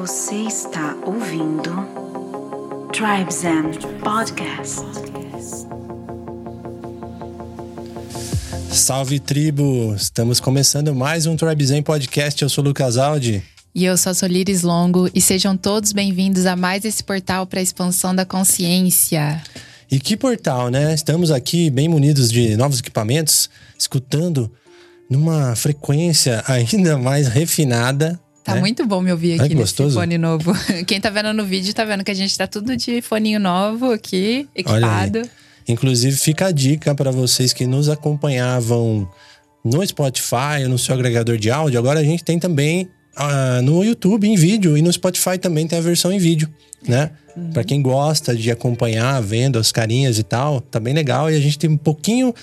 Você está ouvindo Tribes and Podcast. Salve tribo! Estamos começando mais um Tribezen Podcast. Eu sou o Lucas Aldi. E eu sou a Solires Longo e sejam todos bem-vindos a mais esse portal para a expansão da consciência. E que portal, né? Estamos aqui bem munidos de novos equipamentos, escutando numa frequência ainda mais refinada. Tá né? muito bom me ouvir Ai, aqui que nesse gostoso. fone novo. Quem tá vendo no vídeo tá vendo que a gente tá tudo de foninho novo aqui, equipado. Inclusive, fica a dica para vocês que nos acompanhavam no Spotify, no seu agregador de áudio. Agora a gente tem também ah, no YouTube em vídeo e no Spotify também tem a versão em vídeo, né? Para quem gosta de acompanhar, vendo as carinhas e tal, tá bem legal. E a gente tem um pouquinho,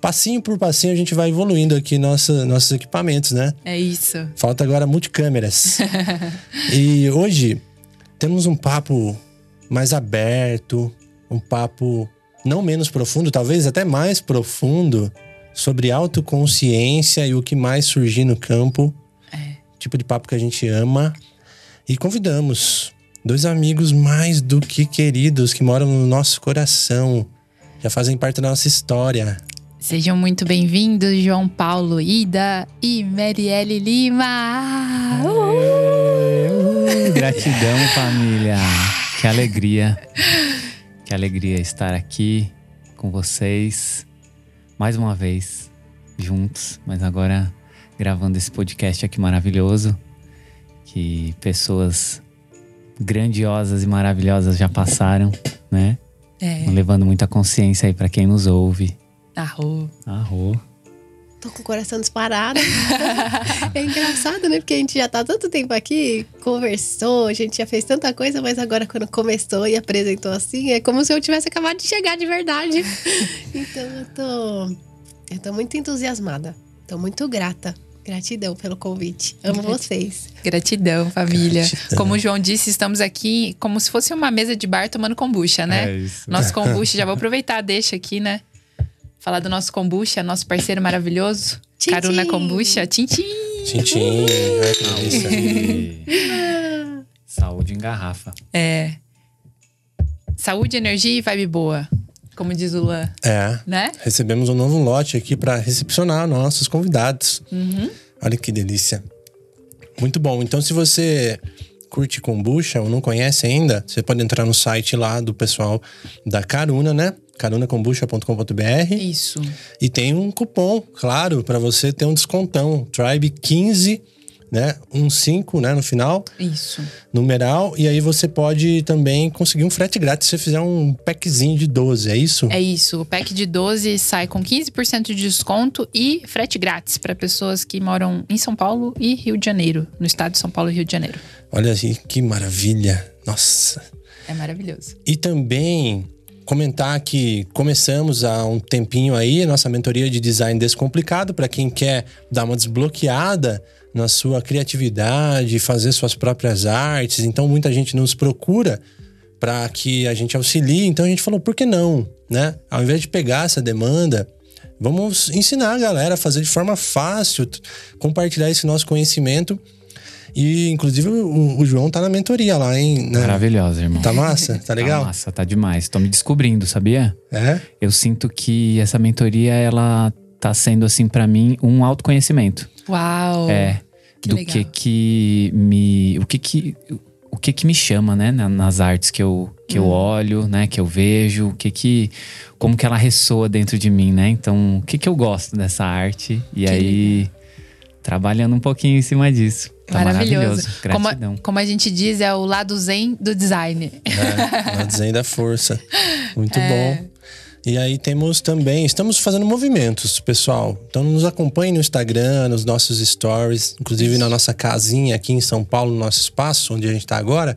passinho por passinho, a gente vai evoluindo aqui nossa, nossos equipamentos, né? É isso. Falta agora multicâmeras. e hoje temos um papo mais aberto, um papo não menos profundo, talvez até mais profundo, sobre autoconsciência e o que mais surgir no campo. Tipo de papo que a gente ama. E convidamos dois amigos mais do que queridos que moram no nosso coração. Já fazem parte da nossa história. Sejam muito bem-vindos, João Paulo, Ida e Marielle Lima. Uh, Gratidão, família. Que alegria. Que alegria estar aqui com vocês mais uma vez, juntos, mas agora gravando esse podcast aqui maravilhoso. Que pessoas grandiosas e maravilhosas já passaram, né? É, Levando muita consciência aí pra quem nos ouve. Arro. Arro. Tô com o coração disparado. é engraçado, né? Porque a gente já tá tanto tempo aqui, conversou, a gente já fez tanta coisa, mas agora quando começou e apresentou assim, é como se eu tivesse acabado de chegar de verdade. então eu tô. Eu tô muito entusiasmada. Tô muito grata. Gratidão pelo convite. Amo Gratidão. vocês. Gratidão, família. Gratidão. Como o João disse, estamos aqui como se fosse uma mesa de bar tomando kombucha, né? É isso. Nosso kombucha, já vou aproveitar, deixa aqui, né? Falar do nosso kombucha, nosso parceiro maravilhoso. Tchim, Caruna tchim. Kombucha, Tintim. Tintim, ai que delícia. E... Saúde em garrafa. É. Saúde, energia e vibe boa. Como diz o Luan, É. né? Recebemos um novo lote aqui para recepcionar nossos convidados. Uhum. Olha que delícia. Muito bom. Então, se você curte kombucha ou não conhece ainda, você pode entrar no site lá do pessoal da Caruna, né? carunakombucha.com.br Isso. e tem um cupom, claro, para você ter um descontão, Tribe 15, né? Um 5, né, no final, Isso. numeral, e aí você pode também conseguir um frete grátis se você fizer um packzinho de 12, é isso? É isso. O pack de 12 sai com 15% de desconto e frete grátis para pessoas que moram em São Paulo e Rio de Janeiro, no estado de São Paulo e Rio de Janeiro. Olha aí, que maravilha. Nossa. É maravilhoso. E também comentar que começamos há um tempinho aí a nossa mentoria de design descomplicado para quem quer dar uma desbloqueada na sua criatividade, fazer suas próprias artes. Então muita gente nos procura para que a gente auxilie. Então a gente falou, por que não, né? Ao invés de pegar essa demanda, vamos ensinar a galera a fazer de forma fácil, compartilhar esse nosso conhecimento. E inclusive o, o João tá na mentoria lá, hein? né? Maravilhosa, irmão. Tá massa? Tá legal? Tá massa, tá demais. Tô me descobrindo, sabia? É? Eu sinto que essa mentoria, ela tá sendo, assim, pra mim, um autoconhecimento. Uau! É. que do legal. que que me. O que que. O que que me chama, né? na- Nas artes que eu, que Hum. eu olho, né? Que eu vejo. O que que. Como que ela ressoa dentro de mim, né? Então, o que que eu gosto dessa arte? E Que aí. Trabalhando um pouquinho em cima disso. Tá Maravilhoso. maravilhoso. Como, Gratidão. como a gente diz, é o lado zen do design. É, na desenho da força. Muito É. bom. E aí temos também, estamos fazendo movimentos, pessoal. Então nos acompanhe no Instagram, nos nossos stories, inclusive na nossa casinha aqui em São Paulo, no nosso espaço, onde a gente está agora.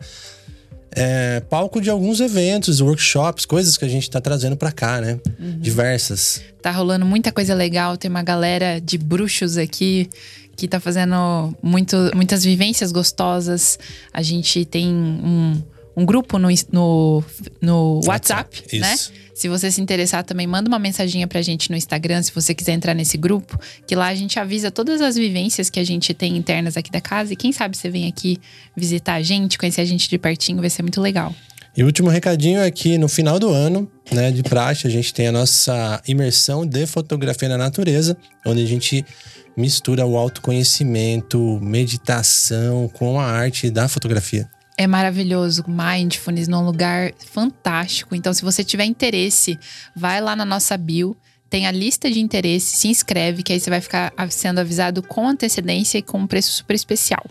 É palco de alguns eventos, workshops, coisas que a gente está trazendo para cá, né? Diversas. Tá rolando muita coisa legal. Tem uma galera de bruxos aqui que tá fazendo muito, muitas vivências gostosas. A gente tem um, um grupo no, no, no WhatsApp, WhatsApp, né? Se você se interessar também, manda uma mensaginha pra gente no Instagram, se você quiser entrar nesse grupo, que lá a gente avisa todas as vivências que a gente tem internas aqui da casa. E quem sabe você vem aqui visitar a gente, conhecer a gente de pertinho, vai ser muito legal. E o último recadinho é que no final do ano, né, de praxe, a gente tem a nossa imersão de fotografia na natureza, onde a gente mistura o autoconhecimento, meditação com a arte da fotografia. É maravilhoso, Mindfulness num lugar fantástico. Então, se você tiver interesse, vai lá na nossa bio, tem a lista de interesse, se inscreve, que aí você vai ficar sendo avisado com antecedência e com um preço super especial.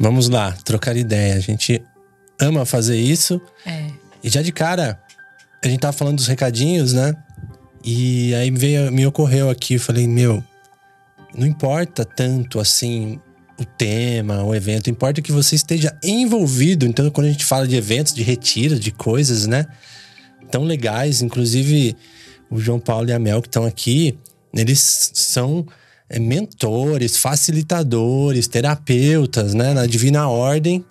Vamos lá, trocar ideia. A gente ama fazer isso. É. E já de cara, a gente tava falando dos recadinhos, né? E aí me veio, me ocorreu aqui, falei, meu, não importa tanto assim o tema, o evento, importa que você esteja envolvido. Então, quando a gente fala de eventos, de retiros, de coisas, né? Tão legais, inclusive o João Paulo e a Mel que estão aqui, eles são é, mentores, facilitadores, terapeutas, né? Na Divina Ordem.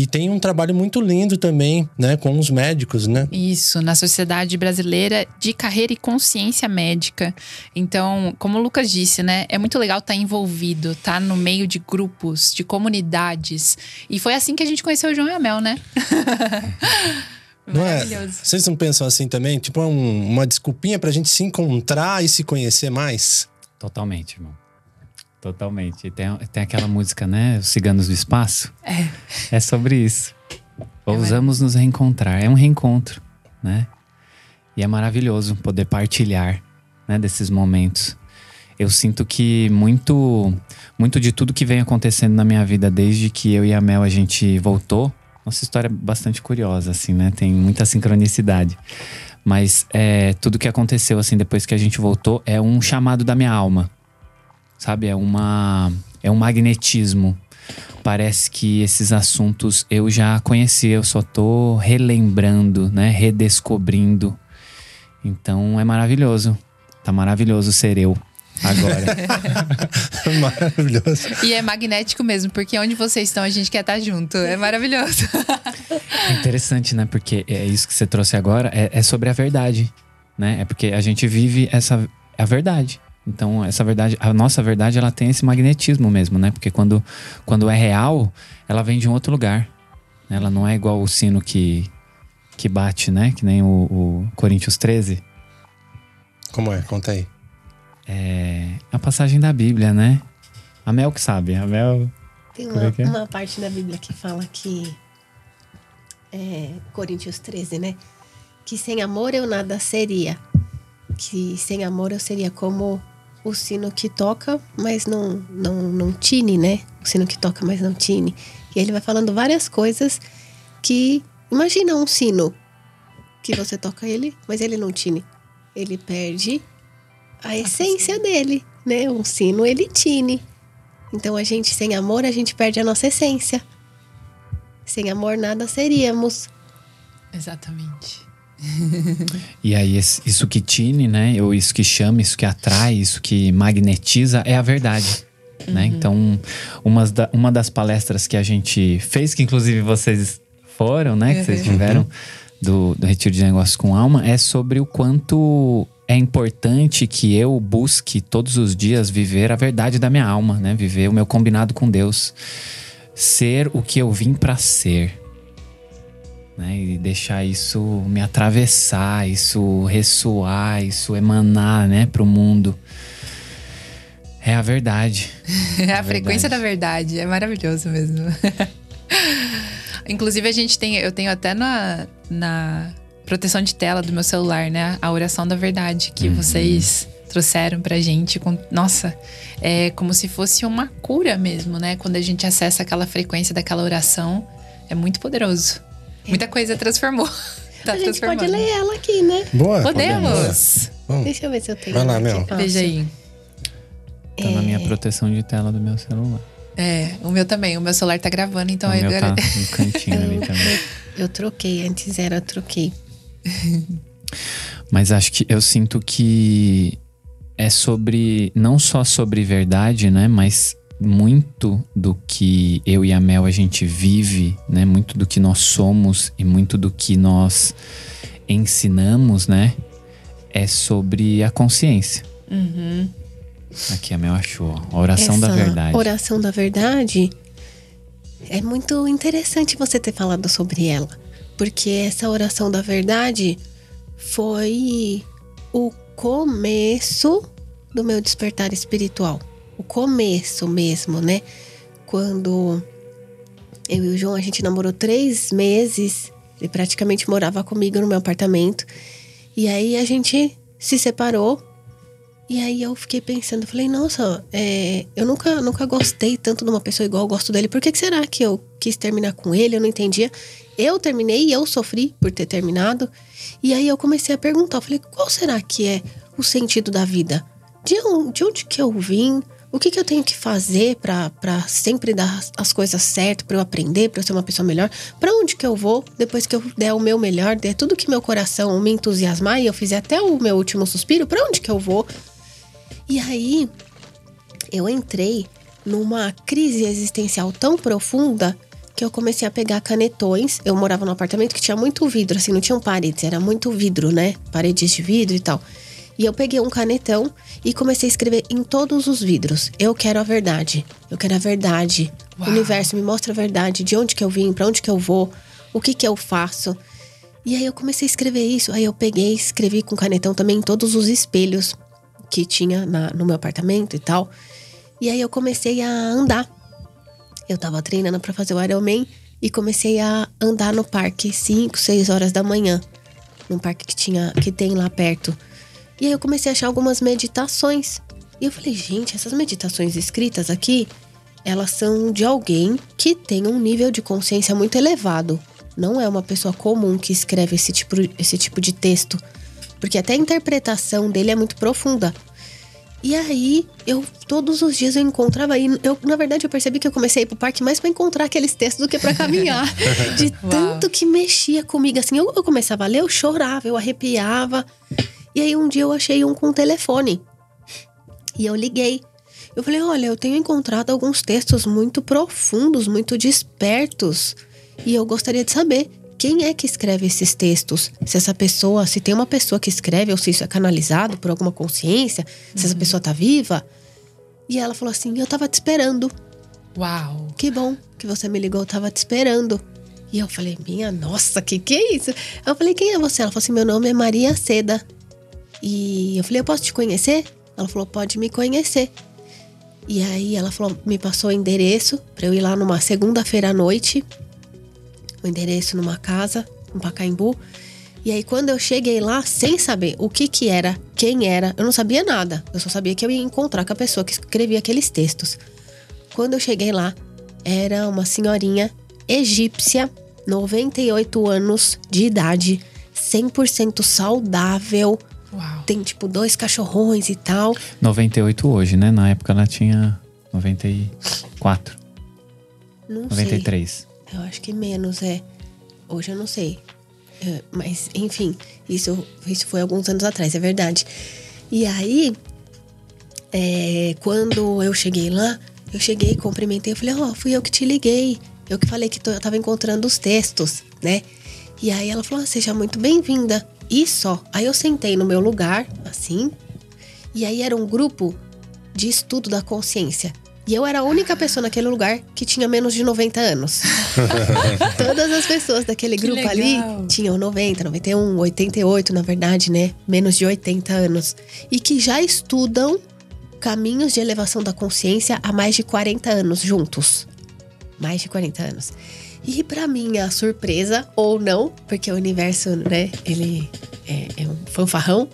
E tem um trabalho muito lindo também, né? Com os médicos, né? Isso, na Sociedade Brasileira de Carreira e Consciência Médica. Então, como o Lucas disse, né? É muito legal estar envolvido, estar no meio de grupos, de comunidades. E foi assim que a gente conheceu o João e a Mel, né? Não é? Maravilhoso. Vocês não pensam assim também? Tipo, é um- uma desculpinha pra gente se encontrar e se conhecer mais? Totalmente, irmão. Totalmente. E tem, tem aquela música, né? Os Ciganos do Espaço. É. É sobre isso. É Ousamos nos reencontrar. É um reencontro, né? E é maravilhoso poder partilhar, né, desses momentos. Eu sinto que muito, muito de tudo que vem acontecendo na minha vida desde que eu e a Mel a gente voltou. Nossa história é bastante curiosa, assim, né? Tem muita sincronicidade. Mas é, tudo que aconteceu, assim, depois que a gente voltou, é um chamado da minha alma. Sabe? É uma. É um magnetismo. Parece que esses assuntos eu já conhecia, eu só tô relembrando, né? Redescobrindo. Então é maravilhoso. Tá maravilhoso ser eu agora. Maravilhoso. E é magnético mesmo, porque onde vocês estão, a gente quer estar junto. É maravilhoso. É interessante, né? Porque é isso que você trouxe agora, é, é sobre a verdade, né? É porque a gente vive essa a verdade. Então, essa verdade, a nossa verdade, ela tem esse magnetismo mesmo, né? Porque quando, quando é real, ela vem de um outro lugar. né? Ela não é igual o sino que, que bate, né? Que nem o, o Coríntios 13. Como é? Conta aí. É a passagem da Bíblia, né? A Mel que sabe. A Mel. Tem Como uma, é é? uma parte da Bíblia que fala que. É, Coríntios 13, né? Que sem amor eu nada seria. Que sem amor eu seria como o sino que toca, mas não, não, não tine, né? O sino que toca, mas não tine. E ele vai falando várias coisas que. Imagina um sino que você toca ele, mas ele não tine. Ele perde a essência dele, né? Um sino ele tine. Então a gente, sem amor, a gente perde a nossa essência. Sem amor, nada seríamos. Exatamente. E aí, isso que tine, né? Ou isso que chama, isso que atrai, isso que magnetiza é a verdade. Né? Então, umas da- uma das palestras que a gente fez, que inclusive vocês foram, né? Que vocês tiveram do, do Retiro de Negócios com Alma, é sobre o quanto é importante que eu busque todos os dias viver a verdade da minha alma, né? Viver o meu combinado com Deus. Ser o que eu vim pra ser né? E deixar isso me atravessar, isso ressoar, isso emanar, né, pro mundo. É a verdade. É a frequência verdade. da verdade. É maravilhoso mesmo. Inclusive, a gente tem. Eu tenho até na, na proteção de tela do meu celular, né? A oração da verdade que vocês trouxeram pra gente. Com, nossa, é como se fosse uma cura mesmo, né? Quando a gente acessa aquela frequência daquela oração. É muito poderoso. Muita coisa transformou. Tá a gente transformando. pode ler ela aqui, né? Boa. Podemos. Vamos. Deixa eu ver se eu tenho. Vai lá, Mel. fácil. Veja aí. Tá na minha proteção de tela do meu celular. É, o meu também. O meu celular tá gravando, então o meu agora. tá no cantinho ali Eu, também. eu, eu troquei, antes era, eu troquei. Mas acho que eu sinto que é sobre não só sobre verdade, né, mas muito do que eu e a Mel a gente vive, né, muito do que nós somos e muito do que nós ensinamos, né, é sobre a consciência. Uhum. Aqui a Mel achou a oração Essa da verdade. Oração da verdade é muito interessante você ter falado sobre ela, porque essa oração da verdade foi o começo do meu despertar espiritual. O começo mesmo, né? Quando eu e o João a gente namorou três meses, ele praticamente morava comigo no meu apartamento. E aí a gente se separou e aí eu fiquei pensando, falei, nossa, é, eu nunca, nunca gostei tanto de uma pessoa igual eu gosto dele. Por que, que será que eu quis terminar com ele? Eu não entendia. Eu terminei e eu sofri por ter terminado. E aí eu comecei a perguntar, eu falei, qual será que é o sentido da vida? De onde, de onde que eu vim? O que, que eu tenho que fazer para sempre dar as coisas certas, para eu aprender, para eu ser uma pessoa melhor? Para onde que eu vou depois que eu der o meu melhor, der tudo que meu coração me entusiasmar e eu fizer até o meu último suspiro? Para onde que eu vou? E aí eu entrei numa crise existencial tão profunda que eu comecei a pegar canetões. Eu morava num apartamento que tinha muito vidro, assim, não tinham paredes, era muito vidro, né? Paredes de vidro e tal. E eu peguei um canetão e comecei a escrever em todos os vidros: Eu quero a verdade. Eu quero a verdade. Uau. O universo me mostra a verdade, de onde que eu vim, para onde que eu vou, o que que eu faço. E aí eu comecei a escrever isso. Aí eu peguei, escrevi com canetão também em todos os espelhos que tinha na- no meu apartamento e tal. E aí eu comecei a andar. Eu tava treinando para fazer o Ironman e comecei a andar no parque 5, 6 horas da manhã. Num parque que tinha que tem lá perto. E aí eu comecei a achar algumas meditações. E eu falei, gente, essas meditações escritas aqui, elas são de alguém que tem um nível de consciência muito elevado. Não é uma pessoa comum que escreve esse tipo, esse tipo de texto. Porque até a interpretação dele é muito profunda. E aí, eu todos os dias eu encontrava aí. Eu, na verdade, eu percebi que eu comecei a ir pro parque mais pra encontrar aqueles textos do que pra caminhar. de Uau. tanto que mexia comigo. Assim, eu, eu começava a ler, eu chorava, eu arrepiava. E aí um dia eu achei um com telefone. E eu liguei. Eu falei: olha, eu tenho encontrado alguns textos muito profundos, muito despertos. E eu gostaria de saber quem é que escreve esses textos. Se essa pessoa, se tem uma pessoa que escreve, ou se isso é canalizado por alguma consciência, se essa pessoa tá viva. E ela falou assim: eu tava te esperando. Uau. Que bom que você me ligou, eu tava te esperando. E eu falei, minha nossa, que que é isso? Eu falei, quem é você? Ela falou assim, meu nome é Maria Seda. E eu falei, eu posso te conhecer? Ela falou, pode me conhecer. E aí ela falou, me passou o endereço pra eu ir lá numa segunda-feira à noite. O endereço numa casa, no Pacaembu. E aí quando eu cheguei lá, sem saber o que que era, quem era, eu não sabia nada. Eu só sabia que eu ia encontrar com a pessoa que escrevia aqueles textos. Quando eu cheguei lá, era uma senhorinha egípcia, 98 anos de idade, 100% saudável. Uau. Tem tipo dois cachorrões e tal. 98 hoje, né? Na época ela tinha 94, Não 93. sei. Eu acho que menos, é. Hoje eu não sei. É, mas, enfim, isso, isso foi alguns anos atrás, é verdade. E aí, é, quando eu cheguei lá, eu cheguei, cumprimentei, eu falei, ó, fui eu que te liguei. Eu que falei que tô- eu tava encontrando os textos, né? E aí ela falou, ah, seja muito bem-vinda. E só. Aí eu sentei no meu lugar, assim. E aí era um grupo de estudo da consciência. E eu era a única pessoa naquele lugar que tinha menos de 90 anos. Todas as pessoas daquele Que grupo ali tinham 90, 91, 88, na verdade, né? Menos de 80 anos. E que já estudam caminhos de elevação da consciência há mais de 40 anos juntos. Mais de 40 anos. E pra minha surpresa, ou não, porque o universo, né, ele é, é um fanfarrão.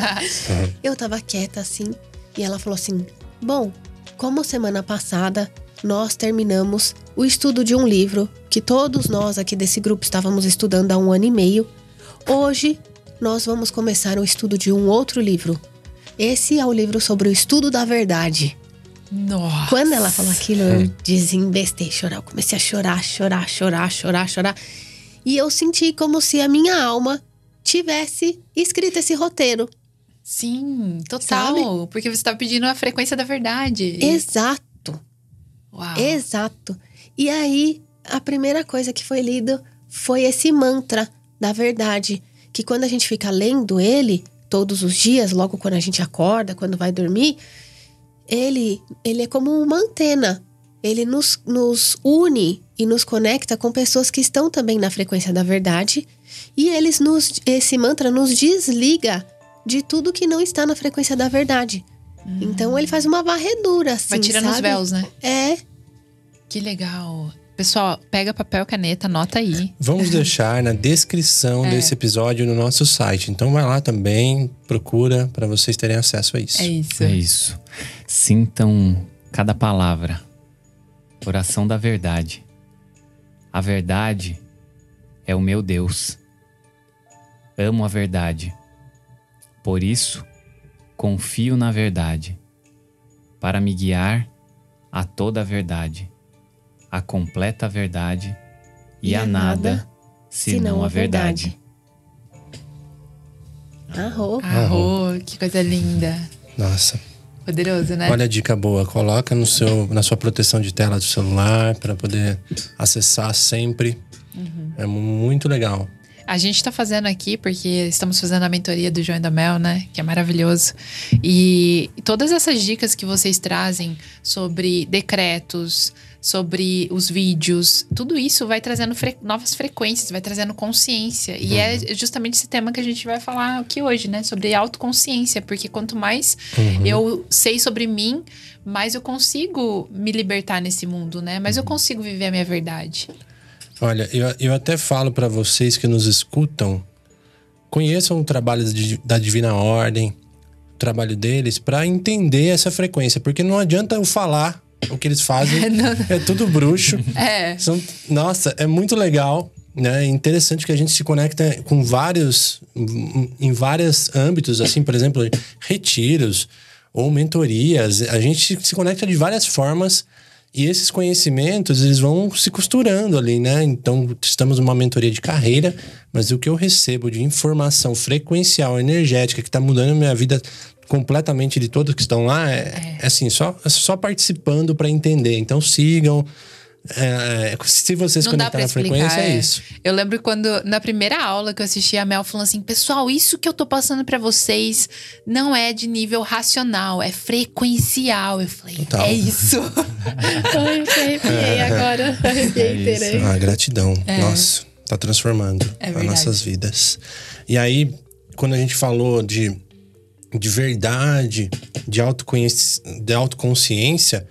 eu tava quieta assim, e ela falou assim: Bom, como semana passada nós terminamos o estudo de um livro que todos nós aqui desse grupo estávamos estudando há um ano e meio, hoje nós vamos começar o estudo de um outro livro. Esse é o livro sobre o estudo da verdade. Nossa. Quando ela falou aquilo, eu desembestei chorar. Eu comecei a chorar, chorar, chorar, chorar, chorar. E eu senti como se a minha alma tivesse escrito esse roteiro. Sim, total. Porque você tá pedindo a frequência da verdade. Exato, Uau. exato. E aí, a primeira coisa que foi lido foi esse mantra da verdade. Que quando a gente fica lendo ele, todos os dias, logo quando a gente acorda, quando vai dormir, ele, ele é como uma antena. Ele nos, nos une e nos conecta com pessoas que estão também na frequência da verdade. E eles nos, esse mantra nos desliga de tudo que não está na frequência da verdade. Então ele faz uma varredura, assim, Vai tirando os sabe? véus, né? É, Que legal. Pessoal, pega papel, caneta, anota aí. Vamos deixar na descrição É. desse episódio no nosso site. Então vai lá também, procura para vocês terem acesso a isso. É isso. É isso. Sintam cada palavra. Oração da verdade. A verdade é o meu Deus. Amo a verdade. Por isso, confio na verdade, para me guiar a toda a verdade, a completa verdade e, a nada, senão a verdade. arro. Arro, que coisa linda. Nossa, Poderoso, né? olha a dica boa. Coloca no seu, na sua proteção de tela do celular para poder acessar sempre. Uhum. É muito legal. A gente tá fazendo aqui porque estamos fazendo a mentoria do João e da Mel, né? Que é maravilhoso. E todas essas dicas que vocês trazem sobre decretos, sobre os vídeos, tudo isso vai trazendo fre- novas frequências, vai trazendo consciência. E é justamente esse tema que a gente vai falar aqui hoje, né? Sobre autoconsciência. Porque quanto mais eu sei sobre mim, mais eu consigo me libertar nesse mundo, né? Mais eu consigo viver a minha verdade. Olha, eu, eu até falo para vocês que nos escutam, conheçam o trabalho de- da Divina Ordem, o trabalho deles, para entender essa frequência. Porque não adianta eu falar o que eles fazem, é tudo bruxo. É. São, nossa, é muito legal, né? É interessante que a gente se conecta com vários, em vários âmbitos, assim, por exemplo, retiros ou mentorias. A gente se conecta de várias formas e esses conhecimentos, eles vão se costurando ali, né? Então, estamos numa mentoria de carreira, mas o que eu recebo de informação frequencial, energética, que está mudando a minha vida completamente de todos que estão lá, é, é assim, só, é só participando para entender. Então, sigam. É, se vocês Não dá conectarem explicar. frequência, é isso. Eu lembro quando, na primeira aula que eu assisti, a Mel falando assim: pessoal, isso que eu tô passando pra vocês não é de nível racional, é frequencial. Eu falei: Total. é isso. Ai, eu arrepiei agora. Arrepiei É inteira. isso. Ah, gratidão. Nossa, tá transformando É as nossas vidas. E aí, quando a gente falou de, de verdade, de, de autoconsciência,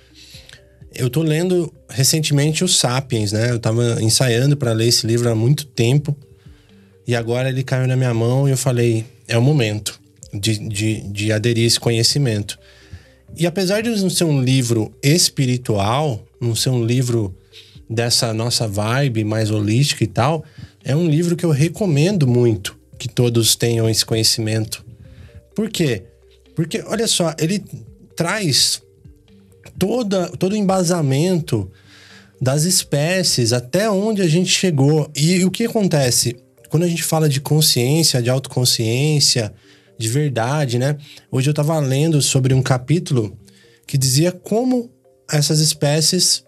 eu tô lendo recentemente o Sapiens, né? Eu tava ensaiando para ler esse livro há muito tempo. E agora ele caiu na minha mão e eu falei: é o momento de, de, de aderir a esse conhecimento. E apesar de não ser um livro espiritual, não ser um livro dessa nossa vibe mais holística e tal, é um livro que eu recomendo muito que todos tenham esse conhecimento. Por quê? Porque, olha só, ele traz toda, todo o embasamento das espécies, até onde a gente chegou. E, o que acontece? Quando a gente fala de consciência, de autoconsciência, de verdade, né? Hoje eu estava lendo sobre um capítulo que dizia como essas espécies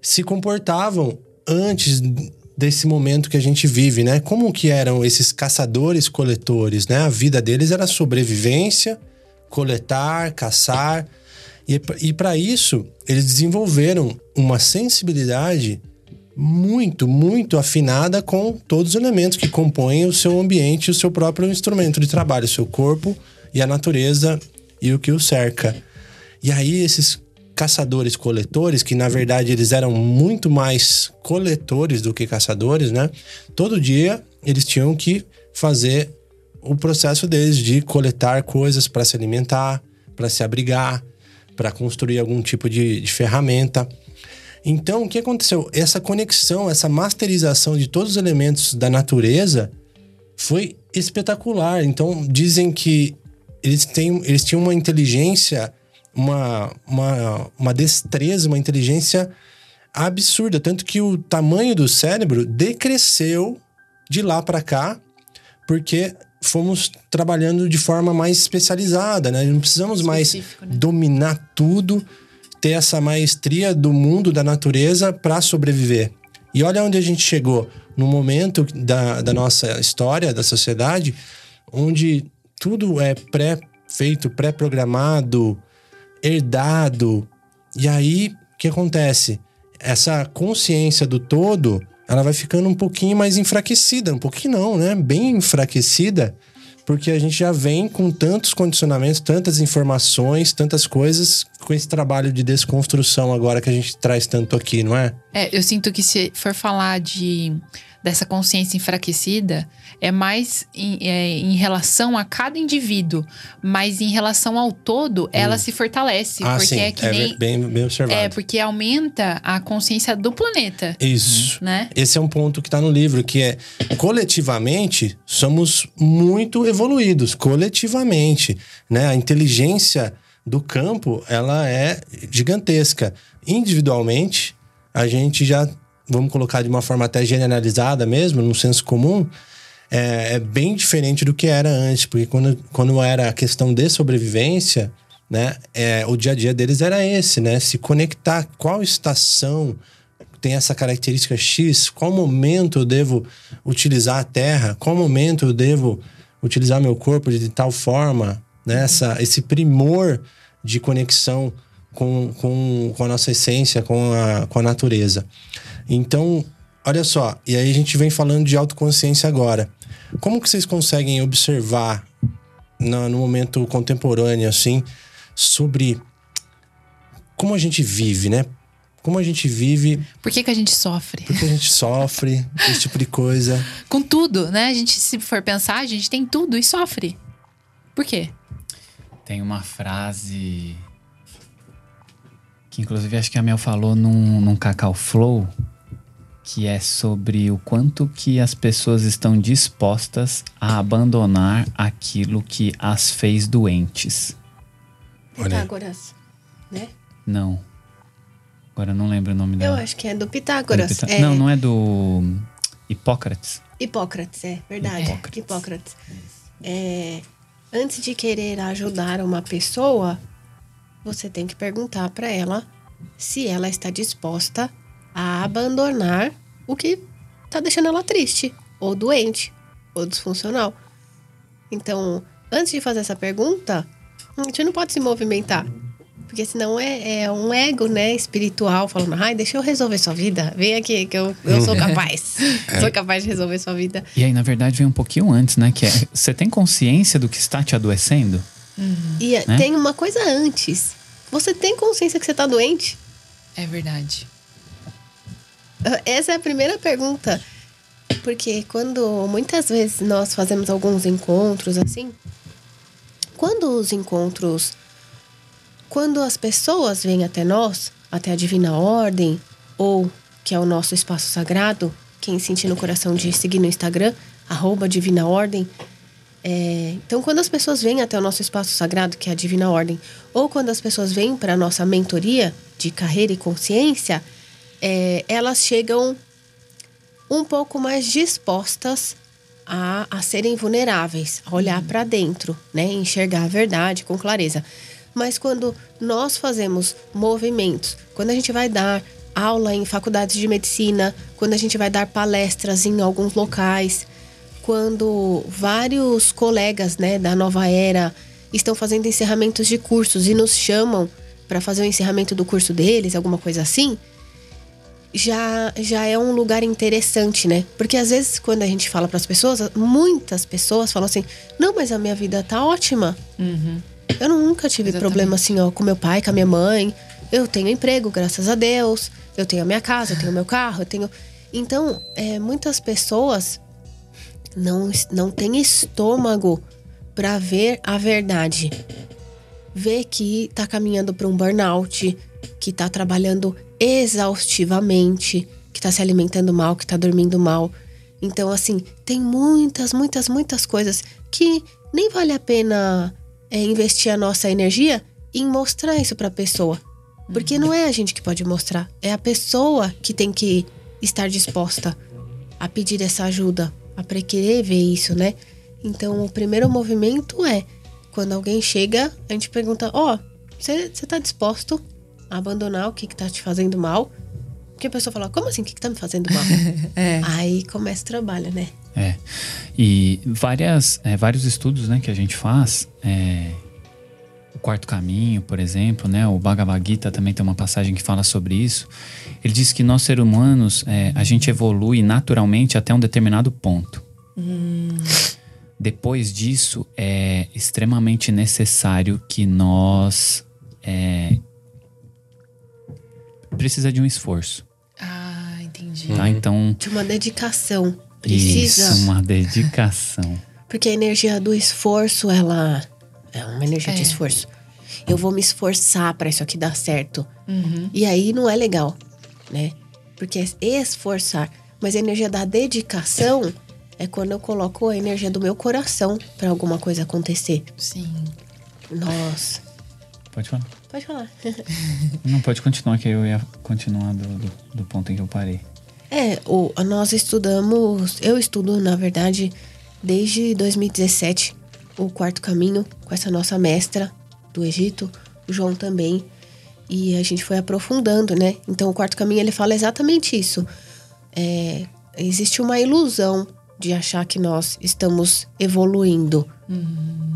se comportavam antes desse momento que a gente vive, né? Como que eram esses caçadores-coletores, né? A vida deles era sobrevivência, coletar, caçar. E, e para isso, eles desenvolveram uma sensibilidade muito, muito afinada com todos os elementos que compõem o seu ambiente, o seu próprio instrumento de trabalho, o seu corpo e a natureza e o que o cerca. E aí esses caçadores coletores, que na verdade eles eram muito mais coletores do que caçadores, né? Todo dia eles tinham que fazer o processo deles de coletar coisas para se alimentar, para se abrigar, para construir algum tipo de, de ferramenta. Então, o que aconteceu? Essa conexão, essa masterização de todos os elementos da natureza foi espetacular. Então, dizem que eles, têm, eles tinham uma inteligência, uma, uma, uma destreza, uma inteligência absurda. Tanto que o tamanho do cérebro decresceu de lá para cá, porque fomos trabalhando de forma mais especializada, né? Não precisamos mais né? dominar tudo, ter essa maestria do mundo, da natureza para sobreviver. E olha onde a gente chegou, no momento da, da nossa história, da sociedade, onde tudo é pré-feito, pré-programado, herdado. E aí, o que acontece? Essa consciência do todo, ela vai ficando um pouquinho mais enfraquecida. Um pouquinho não, né? Bem enfraquecida, porque a gente já vem com tantos condicionamentos, tantas informações, tantas coisas, com esse trabalho de desconstrução agora que a gente traz tanto aqui, não é? É, eu sinto que se for falar de dessa consciência enfraquecida, é mais em, é, em relação a cada indivíduo, mas em relação ao todo, ela se fortalece. ah, porque sim. é que é nem. bem, bem observado. É, porque aumenta a consciência do planeta, Isso. né? Esse é um ponto que está no livro, que é coletivamente somos muito evoluídos, coletivamente, né? A inteligência do campo, ela é gigantesca. Individualmente, a gente já, vamos colocar de uma forma até generalizada mesmo, no senso comum, é, é bem diferente do que era antes, porque quando, quando era a questão de sobrevivência, né, é, o dia a dia deles era esse, né? Se conectar, qual estação tem essa característica X, qual momento eu devo utilizar a terra, qual momento eu devo utilizar meu corpo de tal forma, né? Essa, esse primor de conexão com, com, com a nossa essência, com a, com a natureza. Então, olha só, e aí a gente vem falando de autoconsciência agora. Como que vocês conseguem observar no, no momento contemporâneo, assim, sobre como a gente vive, né? Como a gente vive, Por que, que a gente sofre? por que a gente sofre, esse tipo de coisa. Com tudo, né? A gente, se for pensar, a gente tem tudo e sofre. Por quê? Tem uma frase que inclusive acho que a Mel falou num, num Cacau Flow, que é sobre o quanto que as pessoas estão dispostas a abandonar aquilo que as fez doentes. Pitágoras, né? Não. Agora eu não lembro o nome Eu dela. acho que é do É do Pitágoras. Pita- É, Não, não é do Hipócrates. Hipócrates, é verdade. Hipócrates. Hipócrates. É, antes de querer ajudar uma pessoa, você tem que perguntar para ela se ela está disposta a abandonar o que tá deixando ela triste, ou doente, ou disfuncional. Então, antes de fazer essa pergunta, a gente não pode se movimentar. Porque senão é, é um ego, né, espiritual, falando, ai, deixa eu resolver sua vida. Vem aqui, que eu, eu sou capaz. Sou capaz de resolver sua vida. E aí, na verdade, vem um pouquinho antes, né? Que é, você tem consciência do que está te adoecendo? E Né? tem uma coisa antes. Você tem consciência que você tá doente? É verdade. Essa é a primeira pergunta. Porque quando muitas vezes nós fazemos alguns encontros assim, quando os encontros, quando as pessoas vêm até nós, até a Divina Ordem, ou que é o nosso espaço sagrado, quem sentir no coração de seguir no Instagram, arroba Divina Ordem. É, então, quando as pessoas vêm até o nosso espaço sagrado, que é a Divina Ordem, ou quando as pessoas vêm para a nossa mentoria de carreira e consciência, é, elas chegam um pouco mais dispostas a, a serem vulneráveis, a olhar para dentro, né? Enxergar a verdade com clareza. Mas quando nós fazemos movimentos, quando a gente vai dar aula em faculdades de medicina, quando a gente vai dar palestras em alguns locais, quando vários colegas né, da nova era estão fazendo encerramentos de cursos e nos chamam para fazer o encerramento do curso deles, alguma coisa assim, já, já é um lugar interessante, né? Porque às vezes quando a gente fala para as pessoas, muitas pessoas falam assim: "Não, mas a minha vida tá ótima. Eu nunca tive Exatamente. problema assim, ó, com meu pai, com a minha mãe. Eu tenho emprego, graças a Deus. Eu tenho a minha casa, eu tenho o meu carro, eu tenho. Então, é, muitas pessoas não, não têm estômago para ver a verdade. Ver que tá caminhando para um burnout, que tá trabalhando exaustivamente, que tá se alimentando mal, que tá dormindo mal. Então, assim, tem muitas, muitas, muitas coisas que nem vale a pena é, investir a nossa energia em mostrar isso pra pessoa. Porque não é a gente que pode mostrar, é a pessoa que tem que estar disposta a pedir essa ajuda, a querer ver isso, né? Então, o primeiro movimento é quando alguém chega, a gente pergunta: Ó, você tá disposto a abandonar o que, que tá te fazendo mal? Porque a pessoa fala: Como assim? O que, que tá me fazendo mal? Aí começa o trabalho, né? É. E várias, é, vários estudos né, que a gente faz, é, o quarto caminho, por exemplo, né, o Bhagavad Gita também tem uma passagem que fala sobre isso. Ele diz que nós seres humanos, é, a gente evolui naturalmente até um determinado ponto. Depois disso, é extremamente necessário que nós é, precisa de um esforço, Ah, entendi. tá? Então De uma dedicação. Precisa. isso, uma dedicação. Porque a energia do esforço, ela é uma energia de É. esforço. Eu vou me esforçar pra isso aqui dar certo. Uhum. E aí não é legal, né? Porque é esforçar. Mas a energia da dedicação é quando eu coloco a energia do meu coração pra alguma coisa acontecer. Sim. Nossa. Pode falar. Pode falar. Não, pode continuar, que eu ia continuar do, do, do ponto em que eu parei. É, o, nós estudamos, eu estudo, na verdade, desde 2017, o quarto caminho, com essa nossa mestra do Egito, o João também. E a gente foi aprofundando, né? Então, o quarto caminho, ele fala exatamente isso. É, existe uma ilusão de achar que nós estamos evoluindo.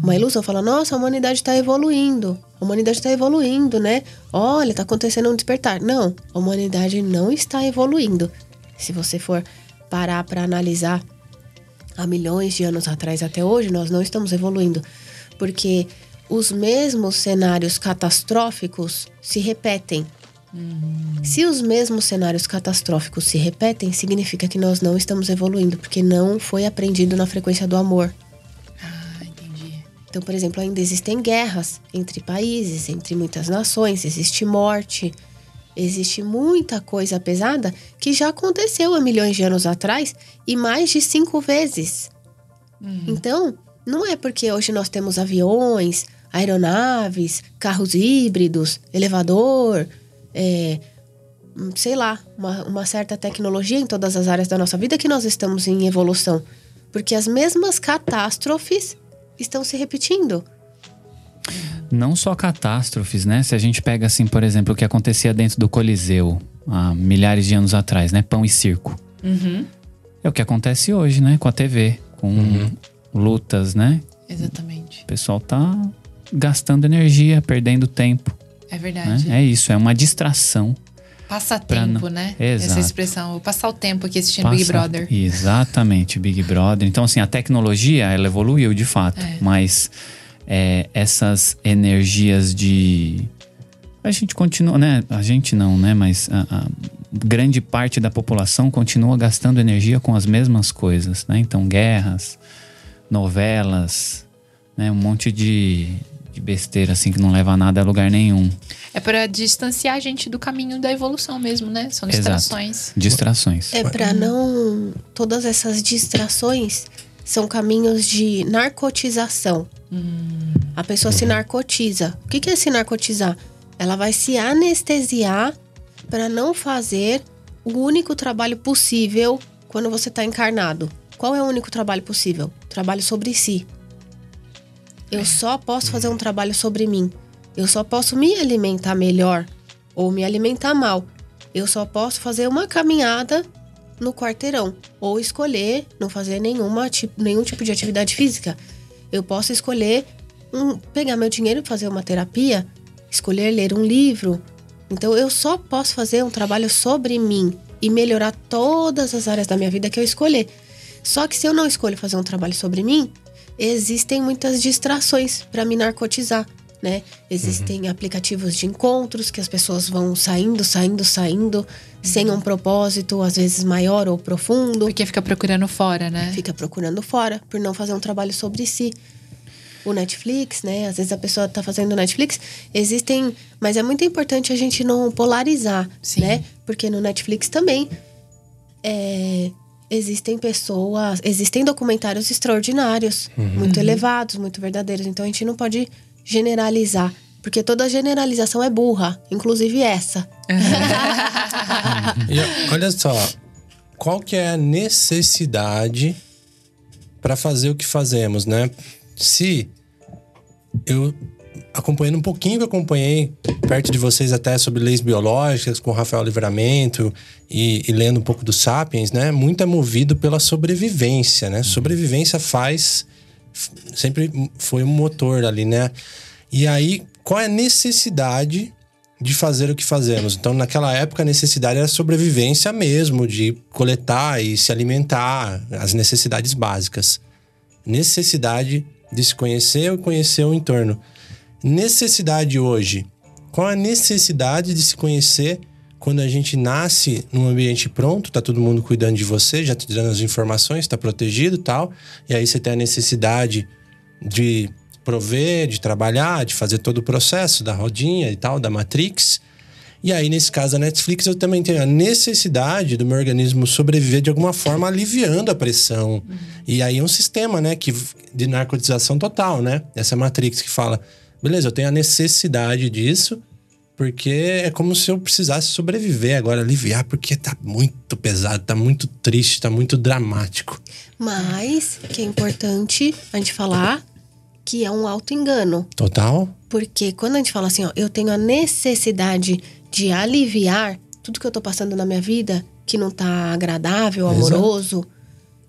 Uma ilusão, fala, nossa, a humanidade está evoluindo. A humanidade está evoluindo, né? Olha, está acontecendo um despertar. Não, a humanidade não está evoluindo. Se você for parar para analisar há milhões de anos atrás até hoje, nós não estamos evoluindo. Porque os mesmos cenários catastróficos se repetem. Se os mesmos cenários catastróficos se repetem, significa que nós não estamos evoluindo, porque não foi aprendido na frequência do amor. Ah, entendi. Então, por exemplo, ainda existem guerras entre países, entre muitas nações, existe morte, existe muita coisa pesada que já aconteceu há milhões de anos atrás e mais de cinco vezes. Então, não é porque hoje nós temos aviões, aeronaves, carros híbridos, elevador, é, sei lá, uma, uma certa tecnologia em todas as áreas da nossa vida que nós estamos em evolução. Porque as mesmas catástrofes estão se repetindo. Não só catástrofes, né? Se a gente pega, assim, por exemplo, o que acontecia dentro do Coliseu há milhares de anos atrás, né? Pão e circo. É o que acontece hoje, né? Com a TV, com lutas, né? Exatamente. O pessoal tá gastando energia, perdendo tempo, É né? verdade. É isso, é uma distração. Passar Pra tempo, não- né? Exato. Essa expressão. Vou passar o tempo aqui assistindo Big Passa- Brother. Exatamente, Big Brother. Então, assim, a tecnologia, ela evoluiu de fato. É. Mas é, essas energias de... A gente continua, né? A gente não, né? Mas a, a grande parte da população continua gastando energia com as mesmas coisas, né? Então, guerras, novelas, né? Um monte de, de besteira, assim, que não leva a nada a lugar nenhum. É pra distanciar a gente do caminho da evolução mesmo, né? São Exato. distrações. Distrações. É para não. Todas essas distrações são caminhos de narcotização. A pessoa se narcotiza. O que que é se narcotizar? Ela vai se anestesiar para não fazer o único trabalho possível quando você está encarnado. Qual é o único trabalho possível? Trabalho sobre si. Eu só posso fazer um trabalho sobre mim. Eu só posso me alimentar melhor ou me alimentar mal. Eu só posso fazer uma caminhada no quarteirão ou escolher não fazer nenhuma, nenhum tipo de atividade física. Eu posso escolher um- pegar meu dinheiro e fazer uma terapia, escolher ler um livro. Então eu só posso fazer um trabalho sobre mim e melhorar todas as áreas da minha vida que eu escolher. Só que se eu não escolho fazer um trabalho sobre mim, existem muitas distrações para me narcotizar, né? Existem aplicativos de encontros que as pessoas vão saindo, saindo, saindo, sem um propósito, às vezes maior ou profundo Porque fica procurando fora, né? fica procurando fora por não fazer um trabalho sobre si. O Netflix, né? Às vezes a pessoa tá fazendo Netflix, existem, mas é muito importante a gente não polarizar, Sim. né? Porque no Netflix também é, existem pessoas, existem documentários extraordinários, muito elevados, muito verdadeiros. Então a gente não pode generalizar, porque toda generalização é burra, inclusive essa. E olha só, qual que é a necessidade para fazer o que fazemos, né? Se eu acompanhando um pouquinho que eu acompanhei perto de vocês até sobre leis biológicas com o Rafael Livramento e, e, lendo um pouco do Sapiens, né? Muito é movido pela sobrevivência, né? Sobrevivência faz sempre foi um motor ali, né? E aí, qual é a necessidade de fazer o que fazemos? Então, naquela época, a necessidade era sobrevivência mesmo, de coletar e se alimentar, as necessidades básicas. Necessidade de se conhecer e conhecer o entorno. Necessidade hoje. Qual a necessidade de se conhecer quando a gente nasce num ambiente pronto, tá todo mundo cuidando de você, já te dando as informações, tá protegido tal. E aí você tem a necessidade de prover, de trabalhar, de fazer todo o processo da rodinha e tal, da Matrix. E aí, nesse caso da Netflix, eu também tenho a necessidade do meu organismo sobreviver de alguma forma, aliviando a pressão. Uhum. E aí é um sistema, né, que, de narcotização total, né? Essa Matrix que fala, beleza, eu tenho a necessidade disso, porque é como se eu precisasse sobreviver agora, aliviar, porque tá muito pesado, tá muito triste, tá muito dramático. Mas que é importante a gente falar que é um auto-engano. Total. Porque quando a gente fala assim, ó, eu tenho a necessidade de aliviar tudo que eu tô passando na minha vida, que não tá agradável, amoroso, Exato.